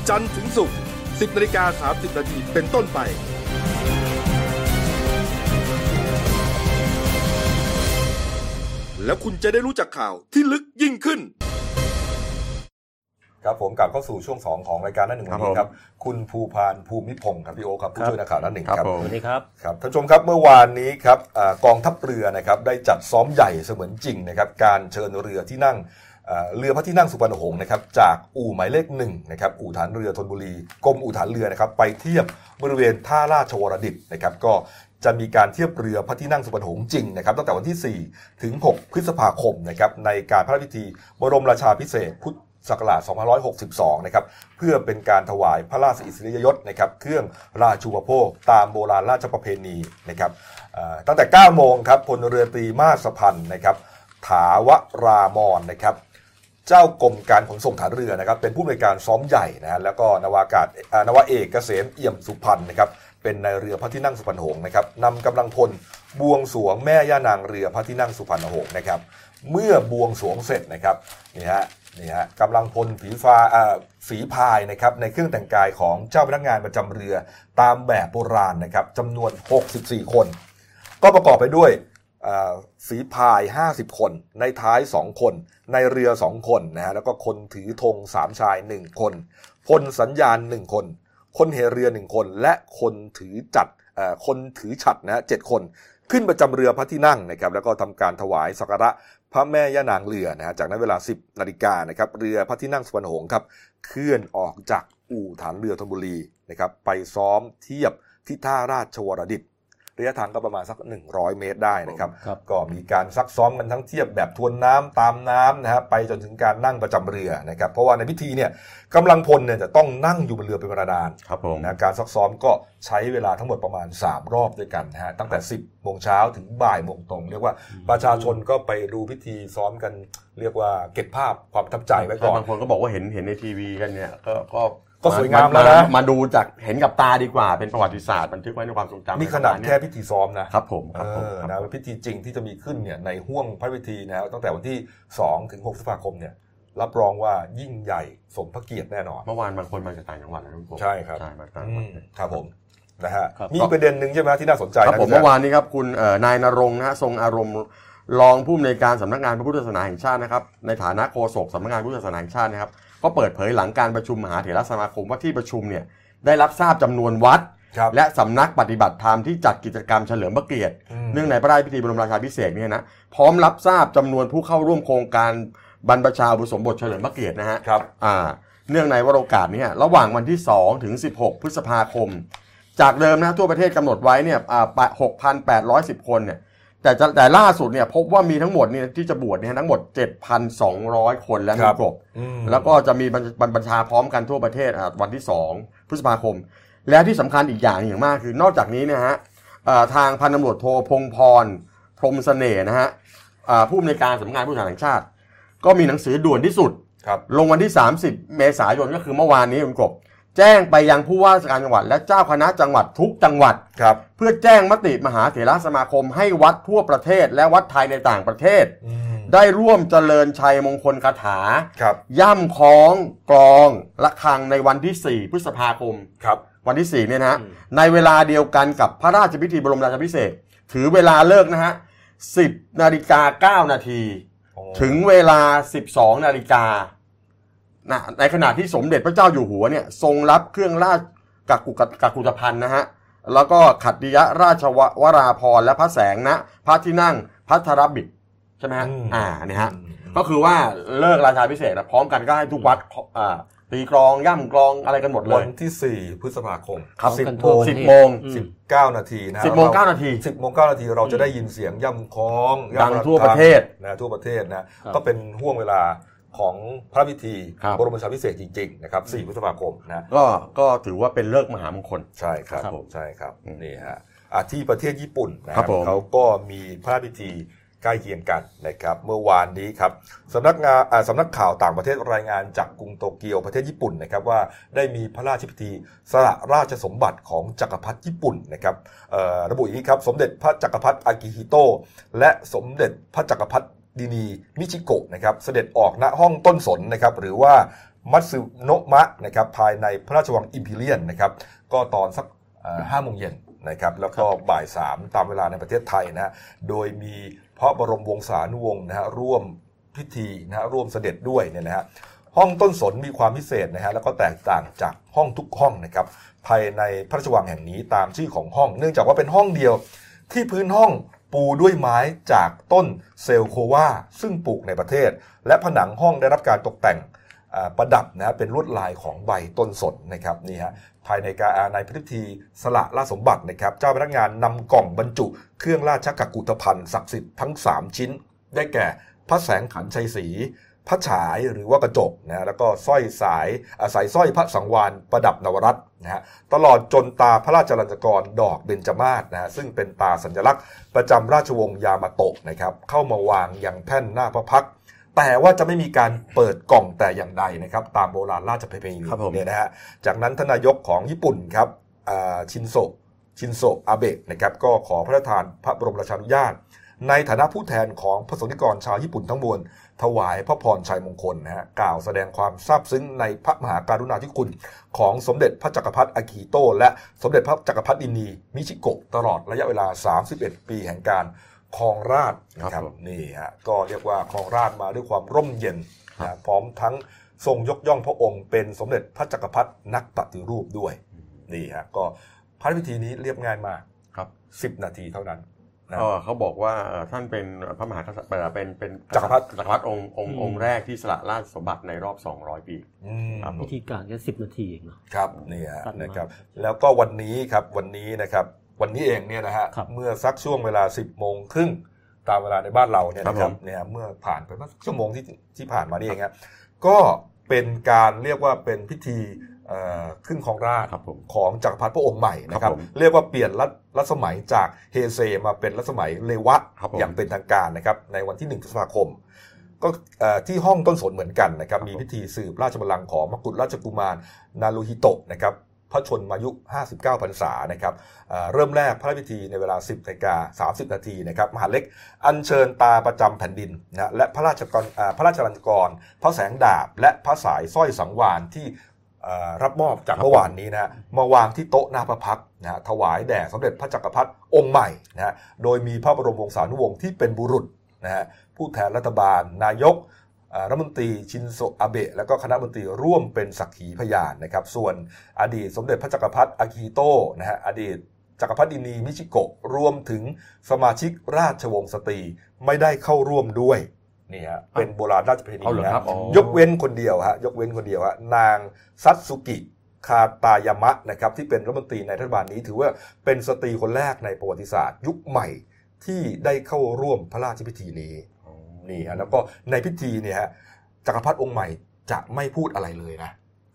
จันทร์ถึงศุกร์ 10นาฬิกา30นาทีเป็นต้นไป แล้วคุณจะได้รู้จักข่าวที่ลึกยิ่งขึ้น ครับผมกลับเข้าสู่ช่วง 2 ของรายการหนั่นหนึ่งวันนี้ครับ คุณภูพานภูมิพงศ์ครับพี่โอครับผู้ช่วยนักข่าวหนั่นหนึ่งครับครับผมสวัสดีครับ ครับท่านผู้ชมครับเมื่อวานนี้ครับอากองทัพเรือนะครับได้จัดซ้อมใหญ่เสมือนจริงนะครับการเชิญเรือที่นั่งอ่า เรือพระที่นั่งสุพรรณหงษ์นะครับจากอู่หมายเลขหนึ่งนะครับอู่ฐานเรือธนบุรีกรมอู่ฐานเรือนะครับไปเทียบบริเวณท่าราชวรดิตนะครับก็จะมีการเทียบเรือพระที่นั่งสุพรรณหงษ์จริงนะครับตั้งแต่วันที่ 4 ถึง 6 พฤษภาคมนะครับในการพระราชพิธีบรมราชาพิเศษพุทธศักราช2562 นะครับ เพื่อเป็นการถวายพระราชอิสริยยศนะครับ เครื่องราชูปโภคตามโบราณราชประเพณีนะครับตั้งแต่ 9 โมงครับพลเรือตรีมาสพันธ์นะครับ ถาวรามอนนะครับ เจ้ากรมการขนส่งฐานเรือนะครับเป็นผู้อำนวยการซ้อมใหญ่นะฮะแล้วก็นาวากาศนาวาเอกเกษมเอี่ยมสุพรรณนะครับเป็นนายเรือพระที่นั่งสุพรรณหงษ์นะครับนำกำลังพลบวงสวงแม่ย่านางเรือพระที่นั่งสุพรรณหงษ์นะครับเมื่อบวงสวงเสร็จนะครับนี่ฮะนี่ฮะกำลังพลฝีฟ้าอ่าฝีพายนะครับในเครื่องแต่งกายของเจ้าพนักงานประจำเรือตามแบบโบราณนะครับจำนวน 64 คน ก็ประกอบไปด้วย อ่าฝีพาย 50 คน ในท้าย 2 คน ในเรือ 2 คนนะฮะแล้วก็คนถือธง3ชาย 1 คนพลสัญญาณ 1 คน คนเหเรือ 1 คน และคนถือจัดคนถือฉัดนะฮะเจ็ดคน ขึ้นประจำเรือพระที่นั่งนะครับแล้วก็ทำการถวายสักการะพระแม่ย่านางเรือนะฮะจากนั้นเวลา 10นาฬิกานะครับเรือพระที่นั่งสุวรรณหงษ์ครับเคลื่อนออกจากอู่ฐานเรือธนบุรีนะครับไปซ้อมเทียบที่ท่าราชวรดิต ระยะทางก็ประมาณสัก 100 เมตรได้นะครับครับก็มีการซักซ้อมกันทั้งเทียบแบบทวนน้ำตามน้ำนะฮะไปจนถึงการนั่งประจำเรือนะครับเพราะว่าในพิธีเนี่ยกำลังพลเนี่ยจะต้องนั่งอยู่บนเรือเป็นเวลานานครับผมนะการซักซ้อมก็ใช้เวลาทั้งหมดประมาณ 3 รอบด้วยกันนะฮะตั้งแต่ 10โมงเช้าถึงบ่ายโมงตรง เรียกว่าประชาชนก็ไปดูพิธีซ้อมกัน เรียกว่าเก็บภาพความประทับใจไว้ก่อนบางคนก็บอกว่าเห็นเห็นในทีวีกันเนี่ยก็ ก็ก็สวยงามแล้วนะมาดูจากเห็นกับตาดีกว่าเป็นประวัติศาสตร์บันทึกไว้ในความทรงจำนี่ขนาดใแค่พิธีซ้อมนะครับผมครับผมเออครับนะพิธีจริงที่จะมีขึ้นเนี่ยในห่วงพระพิธีนะฮะตั้งแต่วันที่2ถึง6พฤษภาคมเนี่ยรับรองว่ายิ่งใหญ่สมพระเกียรติแน่นอน เมื่อวานบางคนมาจากต่างจังหวัดนะทุกคนใช่ครับใช่มาต่างอืจังหวัมดครับผมนะฮะครับมีประเด็นหนึ่งใช่ไหมที่น่าสนใจครับนะผมพี่แจ๊คเมื่อวานนี้ครับคุณเอ่อนายนรงค์นะฮะทรงอารมณ์รองผู้อำนวยการสำนักงานพระพุทธศาสนาแห่งชาตินะครับในฐานะโฆษกสำนักงานพุทธศาสนาแห่งชาตินะครับ ก็เปิดเผยหลังการประชุมมหาเถรสมาคมว่าที่ประชุมเนี่ยได้รับทราบจำนวนวัดครับและสำนักปฏิบัติธรรมที่จัดกิจกรรมเฉลิมพระเกียรติอืมเนื่องในพระราชพิธีบรมราชาภิเษกเนี่ยนะพร้อมรับทราบจำนวนผู้เข้าร่วมโครงการบรรพชาอุปสมบทเฉลิมพระเกียรตินะฮะครับอ่าเนื่องในวโรกาสเนี้ระหว่างวันที่ 2 ถึง 16 พฤษภาคม จากเดิมนะทั่วประเทศกำหนดไว้เนี่ยอ่า6,810 คนเนี่ย แต่จะแต่ล่าสุดเนี่ยพบว่ามีทั้งหมดเนี่ยที่จะบวชเนี่ยทั้งหมด 7,200 คนแล้วครันะบครบอืมแล้วก็จะมีบรรบรรบัญชาพร้อมกันทั่วประเทศอ่าวันที่ 2 พฤษภาคม และที่สำคัญอีกอย่างอย่างมากคือนอกจากนี้เนะฮะเอ่อทางพันตำรวจโทพงพร พรหมเสน่ห์นะฮะอ่าผู้อำนวยการสำนักงานผู้ทหารแห่งชาติ ก็มีหนังสือด่วนที่สุดครับลงวันที่ 30 เมษายนก็คือเมื่อวานนี้คุณกบ แจ้งไปยังผู้ว่าราชการจังหวัด และเจ้าคณะจังหวัดทุกจังหวัด ครับ เพื่อแจ้งมติมหาเถรสมาคมให้วัดทั่วประเทศ และวัดไทยในต่างประเทศ อืมได้ร่วมเจริญชัยมงคลคาถา ครับ ย่ำคล้องกลองละฆังในวันที่ 4 พฤษภาคม ครับ วันที่ 4 เนี่ยนะฮะ ในเวลาเดียวกันกับพระราชพิธีบรมราชาภิเษกถือเวลาเลิกนะฮะ 10 นาฬิกา 9 นาที ถึงเวลา 12 นาฬิกา นะในขณะที่สมเด็จพระเจ้าอยู่หัวเนี่ยทรงรับเครื่องราชกักกุกกักกุฏภัณฑ์นะฮะแล้วก็ขัตติยราชววราพรณ์และพระแสงนะพระที่นั่งพัทรบิดใช่ไหมฮะอืมอ่าเนี่ยฮะอืมก็คือว่าเลิกราชาพิเศษกพร้อมกันก็ให้ทุกวัดอ่าตีกลองย่ำกลองอะไรกันหมดเลวัยนที่ 4 พฤษภาคมครับสิบกันโมงสิบโมงอืมสิบเก้านาทีนะฮะสิบโมงเก้านาทีสิบโมงเก้านาทีเราจะได้ยินเสียงย่ำคล้องดังย่ำทั่วประเทศนะทั่วประเทศนะครับก็เป็นห่วงเวลา ของพระพิธีครับบรมราชาพิเศษกจริง ๆ นะครับ 4 พฤษภาคมนะก็ก็ถือว่าเป็นเลิกษ์มหามงคล ใช่ครับครับใช่ครับอืมนี่ฮะอะที่ประเทศญี่ปุ่นนะคครัรับบผมเขาก็มีพระราชพิธีใกล้เคียงกันนะครับ เมื่อวานนี้ครับสำนักงานอ่าสำนักข่าวต่างประเทศรายงานจากกรุงโตเกียวประเทศญี่ปุ่นนะครับว่าได้มีพระราชพิธีสละราชสมบัติของจักรพรรดิญี่ปุ่นนะครับเอ่อระบุอย่างนี้ครับ สมเด็จพระจักรพรรดิอากิฮิโตะและสมเด็จพระจักรพรรดิ นีมิชิโกะนะครับเสด็จออกณห้องต้นสนนะครับหรือว่ามัตสึโนะมะนะครับภายในพระราชวังอิมพีเรียนนะครับก็ตอนสักห้าโมงเย็นนะครับแล้วก็บ่ายสามตามเวลาในประเทศไทยนะฮะโดยมีพระบรมวงศานุวงศ์นะฮะร่วมพิธีนะฮะร่วมเสด็จด้วยเนี่ยนะฮะห้องต้นสนมีความพิเศษนะฮะแล้วก็แตกต่างจากห้องทุกห้องนะครับภายในพระราชวังแห่งนี้ตามชื่อของห้อง เนื่องจากว่าเป็นห้องเดียวที่พื้นห้อง ปูด้วยไม้จากต้นเซลโควาซึ่งปลูกในประเทศ และผนังห้องได้รับการตกแต่งประดับนะเป็นลวดลายของใบต้นสนนะครับนี่ฮะภายในการในพิธีสละราชสมบัตินะครับ เจ้าพนักงานนำกล่องบรรจุ เครื่องราชกักกุฏภัณฑ์ศักดิ์สิทธิ์ทั้ง 3 ชิ้น ได้แก่พระแสงขันชัยศรี พระฉายหรือว่ากระจกนะแล้วก็สร้อยสายอาศัยสร้อยพระสังวานประดับนวรัตน์นะฮะตลอดจนตาพระราชลัญจกรดอกเบญจมาศนะฮะซึ่งเป็นตาสัญลักษณ์ ประจำราชวงศ์ยามาโตะนะครับเข้ามาวางยังแท่นหน้าพระพักตร์แต่ว่าจะไม่มีการเปิดกล่องแต่อย่างใดนะครับ ตามโบราณราชประเพณีครับผมเนี่ยนะฮะจากนั้นท่านนายกของญี่ปุ่นครับอ่าชินโซะชินโซะอาเบะนะครับก็ขอพระราชทานพระบรมราชานุญาต ในฐานะผู้แทนของพระสงฆ์นิกรชาวญี่ปุ่นทั้งมวลถวายพระพรชัยมงคลนะฮะกล่าวแสดงความซาบซึ้งในพระมหากรุณาธิคุณของสมเด็จพระจักรพรรดิอากิฮิโตะและสมเด็จพระจักรพรรดินีมิชิโกะตลอดระยะเวลา 31 ปีแห่งการครองราชย์นะครับนี่ฮะก็เรียกว่าครองราชย์มาด้วยความร่มเย็นนะพร้อมทั้งทรงยกย่องพระองค์เป็นสมเด็จพระจักรพรรดินักปฏิรูปด้วยนี่ฮะก็พระพิธีนี้เรียบง่ายมากครับ 10 นาทีเท่านั้น นะก็เขาบอกว่าเอ่อท่านเป็นพระมหากษัตริย์เอ่อเป็นเป็นจักรพรรดิจักรพรรดิองค์องค์องค์แรกที่สละราชสมบัติในรอบ 200 ปีอืมครับวิธีการแค่สิบนาทีเองเนาะครับนี่ฮะสั้นมากนะครับแล้วก็วันนี้ครับวันนี้นะครับวันนี้เองเนี่ยนะฮะครับเมื่อสักช่วงเวลา 10โมงครึ่งตามเวลาในบ้านเราเนี่ยนะคครัรับบผมเนี่ยเมื่อผ่านไปเมื่อชั่วโมงที่ที่ผ่านมานี่เองครับก็เป็นการเรียกว่าเป็นพิธีเอ่อ ขึ้นของราชย์ครับผมของจักรพรรดิพระองค์ใหม่นะคครัรับบผมเรียกว่าเปลี่ยนรัชรัชสมัยจากเฮเซมาเป็นรัชสมัยเลวะครับผมอย่างเป็นทางการนะครับในวันที่1พฤษภาคม ก็เอ่อที่ห้องต้นสนเหมือนกันนะครับครับมีผมพิธีสืบราชบัลลังก์ของมกุฎราชกุมารนารูฮิโตะนะครับพระชนมายุ 59 พรรษา นะครับเอ่อเริ่มแรกพระราชพิธีในเวลา 10นาฬิกา30 นาทีนะครับ มหาเล็ก อัญเชิญตาประจำแผ่นดินนะ และพระราชกรอ่าพระราชลัญจกร พระแสงดาบ และพระสายสร้อยสังวานที่เอ่อ รับมอบจากเมื่อวานนี้นะฮะมาวางที่โต๊ะหน้าพระพักตร์นะฮะถวายแด่สมเด็จพระจักรพรรดิองค์ใหม่นะฮะโดยมีพระบรมวงศานุวงศ์ที่เป็นบุรุษนะฮะผู้แทนรัฐบาลนายกอ่ารัฐมนตรีชินโซอาเบะและก็คณะมนตรีร่วมเป็นสักขีพยานนะครับ ส่วนอดีตสมเด็จพระจักรพรรดิอากิฮิโตะนะฮะอดีตจักรพรรดินีมิชิโกะรวมถึงสมาชิกราชวงศ์สตรีไม่ได้เข้าร่วมด้วย นี่ฮะเป็นโบราณราชประเพณีเอาเหรอนะครับอ๋อยกเว้นคนเดียวฮะยกเว้นคนเดียวฮะนางซัตสุกิคาตายามะนะครับที่เป็นรัฐมนตรีในรัฐบาลนี้ถือว่าเป็นสตรีคนแรกในประวัติศาสตร์ ยุคใหม่ที่ได้เข้าร่วมพระราชพิธีนี้นี่ฮะแล้วก็ในพิธีเนี่ยฮะจักรพรรดิองค์ใหม่จะไม่พูดอะไรเลยนะ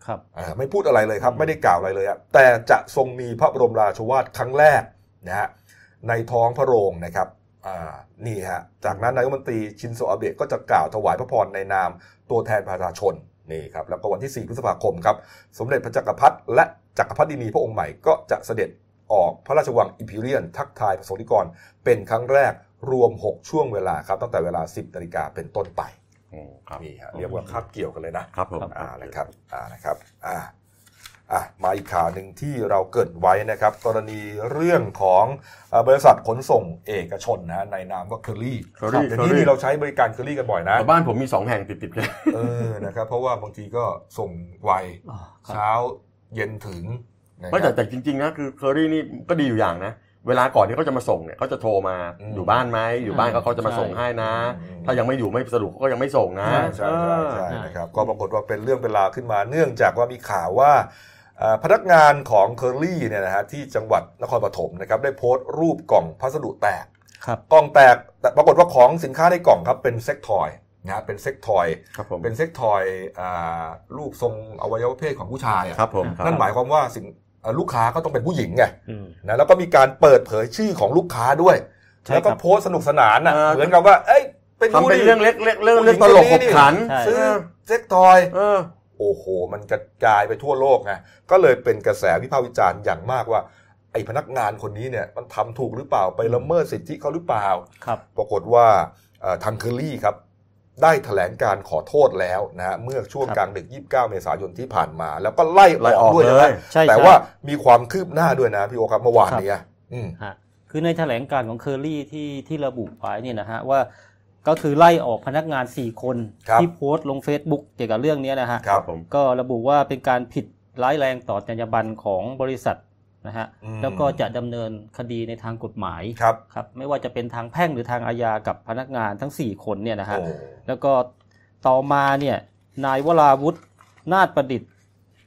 ครับเออไม่พูดอะไรเลยครับไม่ได้กล่าวอะไรเลยอะแต่จะทรงมีพระบรมราโชวาทครั้งแรกนะฮะในท้องพระโรงนะครับอ่า นี่ฮะ จากนั้นนายกรัฐมนตรีชินโซอาเบะก็จะกล่าวถวายพระพรในนามตัวแทนประชาชนนี่ครับแล้วก็วันที่ 4 พฤษภาคมครับสมเด็จพระจักรพรรดิและจักรพรรดินีพระองค์ใหม่ก็จะเสด็จออกพระราชวังอิมพีเรียน ทักทายประสงค์นิกร เป็นครั้งแรกรวม 6 ช่วงเวลาครับ ตั้งแต่เวลา 10นาฬิกาเป็นต้นไปอืมครับนี่ฮะเรียกว่าคาบเกี่ยวกันเลยนะครับผมอ่านะครับอ่านะครับอ่า อะมาอีกข่าวหนึ่งที่เราเกริ่นไว้นะครับ กรณีเรื่องของเอ่อบริษัทขนส่งเอกชนนะในนามว่าเคอรี่ Curly เดี๋ยวนี้ Curly นี่เราใช้บริการเคอรี่กันบ่อยนะแต่บ้านผมมีสองแห่งติดๆกันเออนะครับเพราะว่าบางทีก็ส่งไวอ๋อครับเช้าเย็นถึงนะคไม่รัแต่บแต่จริงๆนะคือเคอรี่นี่ก็ดีอยู่อย่างนะเวลาก่อนที่เขาจะมาส่งเนี่ยเขาจะโทรมาอืมอยู่บ้านไหมอยู่บ้านก็เขาจะมาส่งให้นะอืมถ้ายังไม่อยู่ไม่สะดวกเขาก็ยังไม่ส่งนะใช่ใช่ใช่เออนะครับก็ปรากฏว่าเป็นเรื่องเป็นราวขึ้นมา เนื่องจากว่ามีข่าวว่าเอ่อ พนักงานของเคอรี่เนี่ยนะฮะที่จังหวัดนครปฐมนะครับได้โพสต์รูปกล่องพัสดุแตกครับกล่องแตกแต่ปรากฏว่าของสินค้าในกล่องครับเป็น sex toy นะฮะเป็น sex toy ครับผมเป็น sex toy อ่ารูปทรงอวัยวะเพศของผู้ชายอะครับผมครับนั่นหมายความว่าสิ่งเอ่อลูกค้าก็ต้องเป็นผู้หญิงไงอืมนะแล้วก็มีการเปิดเผยชื่อของลูกค้าด้วยใช่แล้วก็ครับโพสต์สนุกสนานนะเออเหมือนกับว่า เอ้ยเป็นทำเป็นดูดิเรื่องเล็กๆเรื่องเรื่องผู้หญิงตลกขบขันใช่ซื้อเออเซ็กทอยเออโอ้โห มันกระจายไปทั่วโลกไงก็เลยเป็นกระแสวิพากษ์วิจารณ์อย่างมากว่าไอ้พนักงานคนนี้เนี่ยมันทำถูกหรือเปล่าไปละเมิดสิทธิเขาหรือเปล่าครับปรากฏว่าเอ่อทางเคอรี่ครับได้แถลงการขอโทษแล้วนะฮะเมื่อช่วงครับกลางดึก 29 เมษายนที่ผ่านมา แล้วก็ไล่อไล่อออกกด้วยนะเลยใช่แต่ใช่ว่ามีความคืบหน้าด้วยนะพี่โอครับเมื่อวานครับเนี้ยอืมฮะคือในแถลงการของเคอรี่ที่ที่ระบุไว้เนี่ยนะฮะว่า ก็คือไล่ออกพนักงาน 4 คนครับที่โพสต์ลง Facebook เกี่ยวกับเรื่องเนี้ยนะฮะครับผมก็ระบุว่าเป็นการผิดร้ายแรงต่อจรรยาบรรณของบริษัทนะฮะอืมแล้วก็จะดำเนินคดีในทางกฎหมายครับครับไม่ว่าจะเป็นทางแพ่งหรือทางอาญากับพนักงานทั้ง 4 คนเนี่ยนะฮะโอ้แล้วก็ต่อมาเนี่ยนายวราวุฒินาฏประดิษฐ์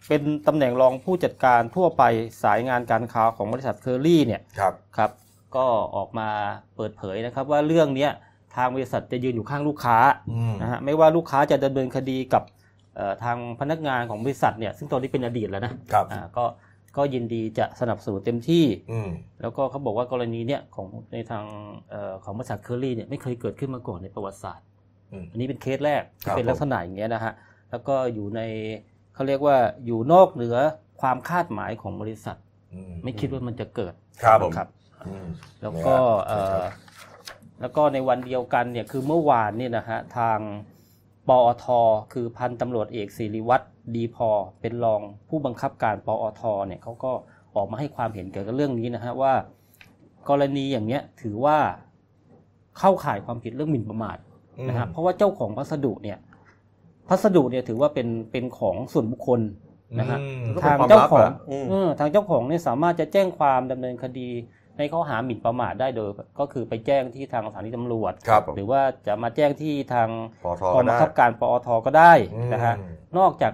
เป็นตำแหน่งรองผู้จัดการทั่วไปสายงานการค้าของบริษัทเคอรี่เนี่ยครับครับก็ออกมาเปิดเผยนะครับว่าเรื่องเนี้ย ทางบริษัทจะยืนอยู่ข้างลูกค้าอืมนะฮะไม่ว่าลูกค้าจะดำเนินคดีกับเอ่อทางพนักงานของบริษัทเนี่ยซึ่งตอนนี้เป็นอดีตแล้วนะครับอ่าก็ก็ยินดีจะสนับสนุนเต็มที่อืมแล้วก็เขาบอกว่ากรณีเนี่ยของในทางเอ่อของบริษัทเคอรี่เนี่ยไม่เคยเกิดขึ้นมาก่อนในประวัติศาสตร์อืมอันนี้เป็นเคสแรกครับที่เป็นลักษณะอย่างเงี้ยนะฮะ แล้วก็อยู่ในเขาเรียกว่าอยู่นอกเหนือความคาดหมายของบริษัทอืมไม่คิดว่ามันจะเกิด ครับผมครับอืมแล้วก็เนี่ยเอ่อ แล้วก็ในวันเดียวกันเนี่ยคือเมื่อวานเนี่ยนะฮะทางปอทคือพันตำรวจเอกศิริวัตรดีพอ เป็นรองผู้บังคับการปอทเนี่ยเขาก็ออกมาให้ความเห็นเกี่ยวกับเรื่องนี้นะฮะว่า กรณีอย่างเนี้ยถือว่าเข้าข่ายความผิดเรื่องหมิ่นประมาทนะฮะเพราะว่าเจ้าของพัสดุเนี่ยพัสดุเนี่ยถือว่าเป็นเป็นของส่วนบุคคลนะฮะอืมก็ทางเป็นความเจ้าลับของอะอืมเออทางเจ้าของเนี่ยสามารถจะแจ้งความดำเนินคดี ในข้อหาหมิ่นประมาทได้โดยก็คือไปแจ้งที่ทางสถานีตำรวจ ครับหรือว่าจะมาแจ้งที่ทางปอทกก็องบัได้งคับการปอทก็ได้นะฮะอืม นอกจาก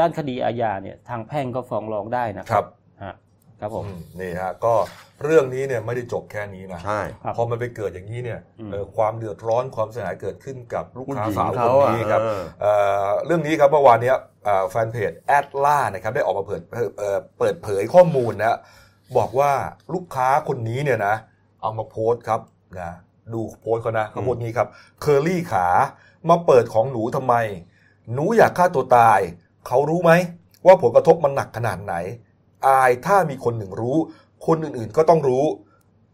ด้านคดีอาญาเนี่ยทางแพ่งก็ฟ้องร้องได้นะคครัรับฮะครับผม อืมนี่ฮะก็เรื่องนี้เนี่ยไม่ได้จบแค่นี้นะใช่ ครับพอมันไปเกิดอย่างนี้เนี่ยอืม เอ่อความเดือดร้อนความเสียหายเกิดขึ้นกับลูกค้าผู้หญิงสาวคเขานอะนี้ครับ เออ เอ่อเรื่องนี้ครับเมื่อวานเนี้ยเอ่อแฟนเพจแอดล่านะครับได้ออกมาเปิดเอ่อเปิดเผยข้อมูลนะ บอกว่าลูกค้าคนนี้เนี่ยนะ เอามาโพสต์ครับนะดูโพสต์เขานะเขาโพสต์นี้ครับเคอรี่คะมาเปิดของหนูทำไม หนูอยากฆ่าตัวตาย เขารู้ไหม ว่าผลกระทบมันหนักขนาดไหน อายถ้ามีคนหนึ่งรู้ คนอื่นๆก็ต้องรู้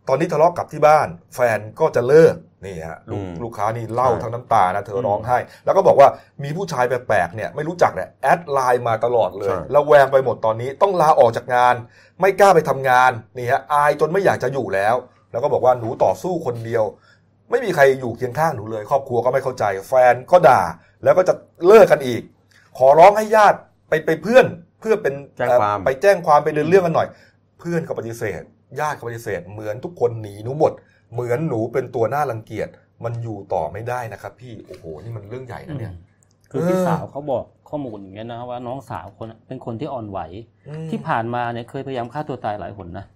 ตอนนี้ทะเลาะกับที่บ้าน แฟนก็จะเลิกนี่ฮะลูกอืมลูกค้านี่เล่าใช่ทั้งน้ำตานะเธอร้องไห้ แล้วก็บอกว่ามีผู้ชายแปลกๆเนี่ยไม่รู้จักเนี่ยแอดไลน์มาตลอดเลยใช่แล้วแวงไปหมดตอนนี้ต้องลาออกจากงาน ไม่กล้าไปทำงานนี่ฮะอายจนไม่อยากจะอยู่แล้ว แล้วก็บอกว่าหนูต่อสู้คนเดียว ไม่มีใครอยู่เคียงข้างหนูเลย ครอบครัวก็ไม่เข้าใจ แฟนก็ด่า แล้วก็จะเลิกกันอีก ขอร้องให้ญาติไปไปเพื่อนเพื่อเป็นแจ้งความเอ่อไปแจ้งความไปเดินเรื่องกันหน่อย เพื่อนก็ปฏิเสธ ญาติก็ปฏิเสธเหมือนทุกคนหนีหนูหมด เหมือนหนูเป็นตัวหน้ารังเกียจมันอยู่ต่อไม่ได้นะครับ พี่โอ้โหนี่มันเรื่องใหญ่นะเนี่ย คือเออพี่สาวเขาบอกข้อมูลอย่างเงี้ยนะว่าน้องสาวคนน่ะเป็นคนที่อ่อนไหวอืมที่ผ่านมาเนี่ยเคยพยายามฆ่าตัวตายหลายหนนะ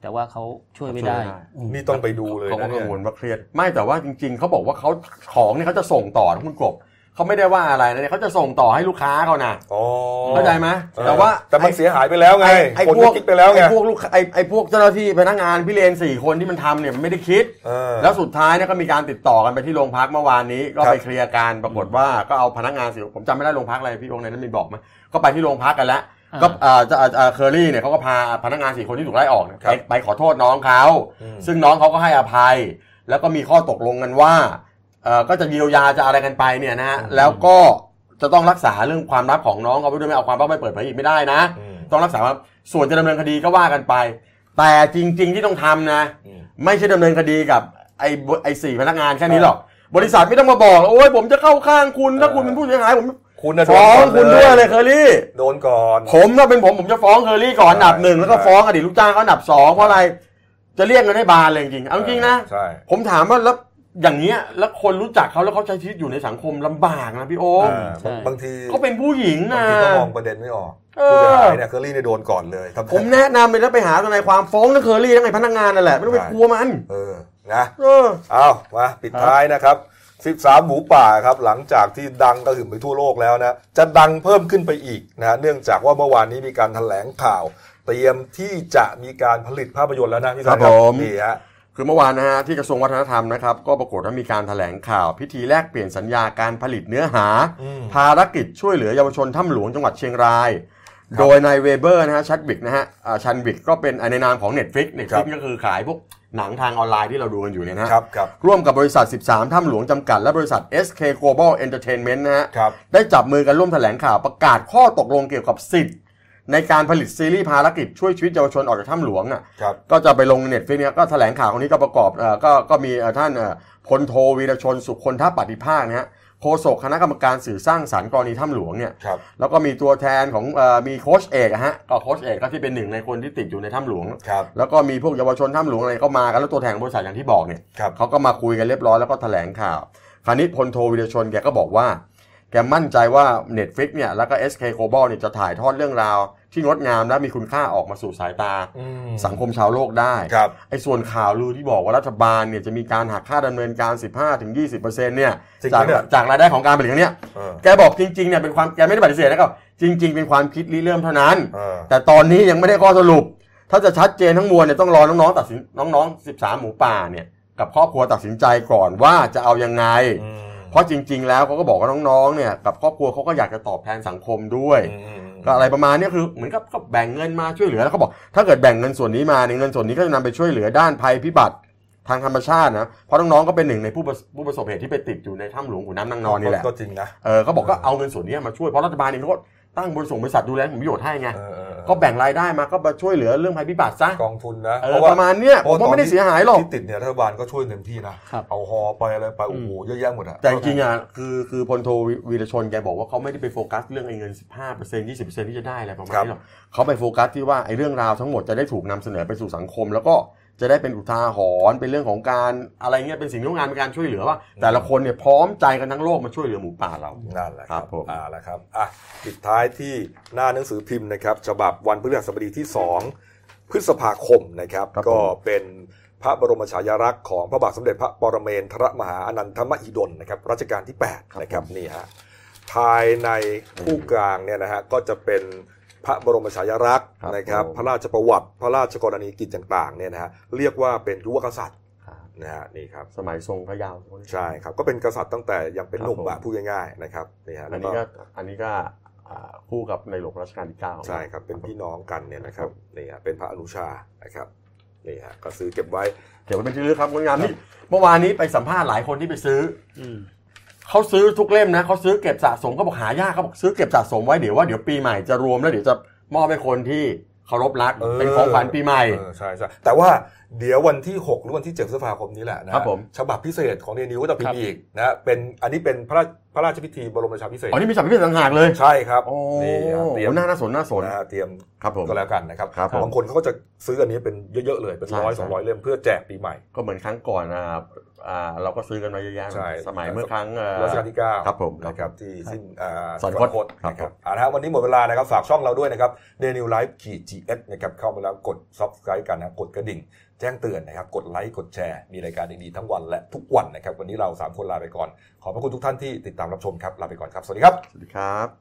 แต่ว่าเขาช่วยไม่ได้ช่วยไม่ได้อืมนี่ต้องไปดูเลยเขาก็นะกัเนี่งยวลว่าเครียด ไม่แต่ว่าจริง ๆ เขาบอกว่าเขาของเนี่ยเขาจะส่งต่อนะคุณกบ เขาไม่ได้ว่าอะไรนะเนี่ยเขาจะส่งต่อให้ลูกค้าเขานะอ๋อเข้าใจไหมเออแต่ว่าแต่มันเสียหายไปแล้วไงไอ้ไอ้คนพวก็กคิดไปแล้วไงไอ้พวกลูกไอ้ไอ้พวกเจ้าหน้าที่พนักงานพี่เลนสี่คนที่มันทำเนี่ยมันไม่ได้คิดเออแล้วสุดท้ายเนี่ยก็มีการติดต่อกันไปที่โรงพักเมื่อวานนี้ ก็ครับไปเคลียร์การปรากฏว่าก็เอาพนักงานสิผมจำไม่ได้โรงพักอะไรพี่องค์ไหนนั้นมีบอกไหมก็ไปที่โรงพักกันแล้วอ่าก็เอ่อจะเอ่อเอ่อเคอรี่เนี่ยเขาก็พาพนักงานสี่คนที่ถูกไล่ออกเนี่ยครับไปไปขอโทษน้องเขาอืมซึ่งน้องเขาก็ให้อภัย แล้วก็มีข้อตกลงกันว่าเอ่อ ก็จะเยียวยาจะอะไรกันไปเนี่ยนะฮะอืมแล้วก็จะต้องรักษาเรื่องความลับของน้องเขาไปด้วยไม่เอาความลับไปเปิดเผยอีกไม่ได้นะอืมต้องรักษาความส่วนจะดำเนินคดีก็ว่ากันไป แต่จริง ๆ ที่ต้องทำนะอืมไม่ใช่ดำเนินคดีกับไอ้บไอ้สี่พนักงานแค่นี้หรอกบริษัทไม่ต้องมาบอกโอ้ยผมจะเข้าข้างคุณถ้าคุณเป็นผู้เสียหายผมคุณนะโดนฟ้องก่อนคุณด้วยเลยเคอรี่ โดนก่อน ผมถ้าเป็นผมผมจะฟ้องเคอรี่ก่อนอันดับหนึ่งแล้วก็ใช่ฟ้องอดีตลูกจ้างเขาอันดับสองเพราะอะไรจะเรียกเงินให้บานเลยจริงๆเอาจริงๆนะใช่ผมถามว่าแล้ว อย่างเงี้ยแล้วคนรู้จักเขาแล้วเขาใช้ชีวิตอยู่ในสังคมลำบากนะพี่โอ๊คอ่าใช่ บางทีเขาเป็นผู้หญิงบางนะ ทีก็มองประเด็นไม่ออกเอผู้อเสียหายเนี่ยเคอรี่เนี่ยโดนก่อนเลยทำ ผมแนะนำเลยแล้วไปหาทนายความฟ้องทั้งเคอรี่ทั้งไอ้พนักงานนั่นแหละไม่ต้องไปกลัวมัน เออนะ เออ เอามาปิดท้ายนะครับ 13 หมูป่าครับหลังจากที่ดังกระหึ่มไปทั่วโลกแล้วนะจะดังเพิ่มขึ้นไปอีกนะเนื่องจากว่าเมื่อวานนี้มีการแถลงข่าว เตรียมที่จะมีการผลิตภาพยนตร์แล้วนะพี่สันครับผม นี่ฮะ คือเมื่อวานนะฮะที่กระทรวงวัฒนธรรมนะครับก็ปรากฏว่ามีการแถลงข่าวพิธีแลกเปลี่ยนสัญญาการผลิตเนื้อหาอืมภารกิจช่วยเหลือเยาวชนถ้ำหลวงจังหวัดเชียงรายครับโดยนายเวเบอร์นะฮะชัดวิกนะฮะอ่าชันวิกก็เป็นในนามของ Netflix ครั Netflix บก็คือขายพวกหนังทางออนไลน์ที่เราดูกันอยู่เนี่ยนะฮะครับครับร่วมกับบริษัท 13 ถ้ำหลวงจำกัด และบริษัท SK Global Entertainment นะฮะครับได้จับมือกันร่วมแถลงข่าวประกาศข้อตกลงเกี่ยวกับสิทธิ์ ในการผลิตซีรีส์ภารกิจช่วยชีวิตเยาวชนออกจากถ้ำหลวงอะครับก็จะไปลง Netflix เนี่ยก็แถลงข่าวคนนี้ก็ประกอบเอ่อก็ก็มีเอ่อท่านเอ่อพลโทวีรชนสุคนทัพปฏิภาคนะฮะโฆษกคณะกรรมการสื่อสร้างสรรค์กรณีถ้ำหลวงเนี่ยครับแล้วก็มีตัวแทนของเอ่อมีโค้ชเอกอะฮะก็โค้ชเอกก็ที่เป็นหนึ่งในคนที่ติดอยู่ในถ้ำหลวงครับแล้วก็มีพวกเยาวชนถ้ำหลวงอะไรก็มากันแล้วตัวแทนของบริษัทอย่างที่บอกเนี่ยครับเขาก็มาคุยกันเรียบร้อยแล้วก็แถลงข่าว คราวนี้พลโทวีรชนแกก็บอกว่า แกมั่นใจว่า Netflix เนี่ยแล้วก็ SK Global เนี่ยจะถ่ายทอดเรื่องราว ที่งดงามและมีคุณค่าออกมาสู่สายตาอืมสังคมชาวโลกได้ครับไอ้ส่วนข่าวลือที่บอกว่ารัฐบาลเนี่ยจะมีการหักค่าดำเนินการ 15-20%เนี่ยจริงจากปะเนี่ยจากรายได้ของการผลิตครั้งเนี้ยเออแกบอกจริงๆเนี่ยเป็นความแกไม่ได้ปฏิเสธนะครับจริง ๆ เป็นความคิดริเริ่มเท่านั้นเออแต่ตอนนี้ยังไม่ได้ข้อสรุป ถ้าจะชัดเจนทั้งมวลเนี่ยต้องรอน้องๆตัดสินน้องๆ 13 หมูป่าเนี่ยกับครอบครัวตัดสินใจก่อนว่าจะเอายังไงอืม เพราะจริง ๆ แล้วเขาก็บอกว่าน้องๆเนี่ยกับครอบครัวเขาก็อยากจะตอบแทนสังคมด้วยอืมก็อะไรประมาณเนี้ยคือเหมือนกับก็แบ่งเงินมาช่วยเหลือแล้วเขาบอกถ้าเกิดแบ่งเงินส่วนนี้มาในยเงินส่วนนี้ก็จะนำไปช่วยเหลือด้านภัยพิบัติทางธรรมชาตินะเพราะน้องๆก็เป็นหนึ่งในผู้ประผู้ประสบเหตุที่ไปติดอยู่ในถ้ำหลวงขุนน้ำนางนอนนี่แหละก็จริงนะเออเขาบอกก็เอาเงินส่วนนี้มาช่วยเพราะรัฐบาลเองเขาก็ ตั้งบริษัทบริษัทดูแลผลประโยชน์ให้ไงเออเออเออก็แบ่งรายได้มาก็มาช่วยเหลือเรื่องภัยพิบัติซะกองทุนนะเออประมาณเนี้ยผมว่าไม่ได้เสียหายหรอกที่ติดเนี่ยรัฐบาลก็ช่วยเต็มที่นะครับเอาฮอไปอะไรไปโอ้โหเยอะแยะหมดอะแต่จริงๆอะคือคือพลโทวีรชนแกบอกว่าเขาไม่ได้ไปโฟกัสเรื่องไอ้เงิน 15% 20%ที่จะได้อะไรประมาณนี้หรอกเขาไปโฟกัสที่ว่าไอ้เรื่องราวทั้งหมดจะได้ถูกนำเสนอไปสู่สังคม แล้วก็ จะได้เป็นอุทาหรณ์เป็นเรื่องของการอะไรเงี้ยเป็นสิ่งที่ต้องงานเป็นการช่วยเหลือว่า แต่ละคนเนี่ยพร้อมใจกันทั้งโลกมาช่วยเหลือหมูป่าเรานั่นแหละคครัรับบผมอ่าแล้วครับอะปิดท้ายที่หน้าหนังสือพิมพ์นะครับฉบับวันพฤหัสบดีที่พฤษภาคมนะครับครับผมก็เป็นพระบรมฉายาลักษณ์ของพระบาทสมเด็จพระปรเมนทรมหาอนันทมหิดลนะครับรัชกาลที่8นะครับนี่ฮะภายในคู่กลางเนี่ยนะฮะก็จะเป็น พระบรมฉายาลักษณ์ครับนะครับผมพระราชประวัติ พระราชกรณียกิจต่างๆเนี่ยนะฮะเรียกว่าเป็นยุวกษัตริย์ครับนะฮะนี่ครับสมัยทรงพระยาวใช่ครับ ก็เป็นกษัตริย์ตั้งแต่ยังเป็นหนุ่มครับผมอะพูดง่ายๆนะครับนี่ฮะอัแล้นวนี้ก็ก็อันนี้ก็อ่าคู่กับในหลวงรัชกาลที่เก้าใช่ครับเป็นพี่น้องกันเนี่ยนะครับนี่ฮะเป็นพระอนุชานะครับนี่ฮะก็ซื้อเก็บไว้เก็บไว้เป็นที่ระลึกครับงดงามนี่เมื่อวานนี้ไปสัมภาษณ์หลายคนที่ไปซื้ออืม เขาซื้อทุกเล่มนะเขาซื้อเก็บสะสมเขาบอกหายากเขาบอกซื้อเก็บสะสมไว้เดี๋ยวว่าเดี๋ยวปีใหม่จะรวมแล้วเดี๋ยวจะมอบให้คนที่เคารพรักเออเป็นของขวัญปีใหม่เออใช่ใช่แต่ว่าเดี๋ยววันที่ 6 หรือวันที่7พฤษภาคมนี้แหละนะครับผมฉบับพิเศษของเดนิวก็จะพิมครัพ์บอีกนะเป็นอันนี้เป็นพระราชพระราชพิธีบรมราชาภิเษกอ๋อนี่มีสัมภาษณ์ต่างหากเลยใช่ครับโอ้นี่ครับเตรียมน่าน่าสนน่าสนนะฮะเตรียมครับผมก็แล้วกันนะครับครับผมบางคนเขาก็จะซื้ออันนี้เป็นเยอะๆเลยเป็นใช่ร้อยใช่สองร้อยเล่มเพื่อแจกปีใหม่ก็เหมือนครั้งก่อนนะครับอ่า เราก็ซื้อกันมาเยอะแยะใช่สมัยเมื่อครั้งเอ่อรัชกาลที่9ครับผมนะครับที่สิ้นอ่าสวรรคตครับนะครับอ่านะฮะวันนี้หมดเวลานะครับฝากช่องเราด้วยนะครับเดนิวไลฟ์ขีดจีเอสนะครับเข้ามาแล้วกด subscribe กันนะกดกระดิ่ง แจ้งเตือนนะครับกดไลค์กดแชร์มีรายการดีๆทั้งวันและทุกวันนะครับวันนี้เรา 3 คนลาไปก่อน ขอบพระคุณทุกท่านที่ติดตามรับชมครับลาไปก่อนครับสวัสดีครับสวัสดีครับ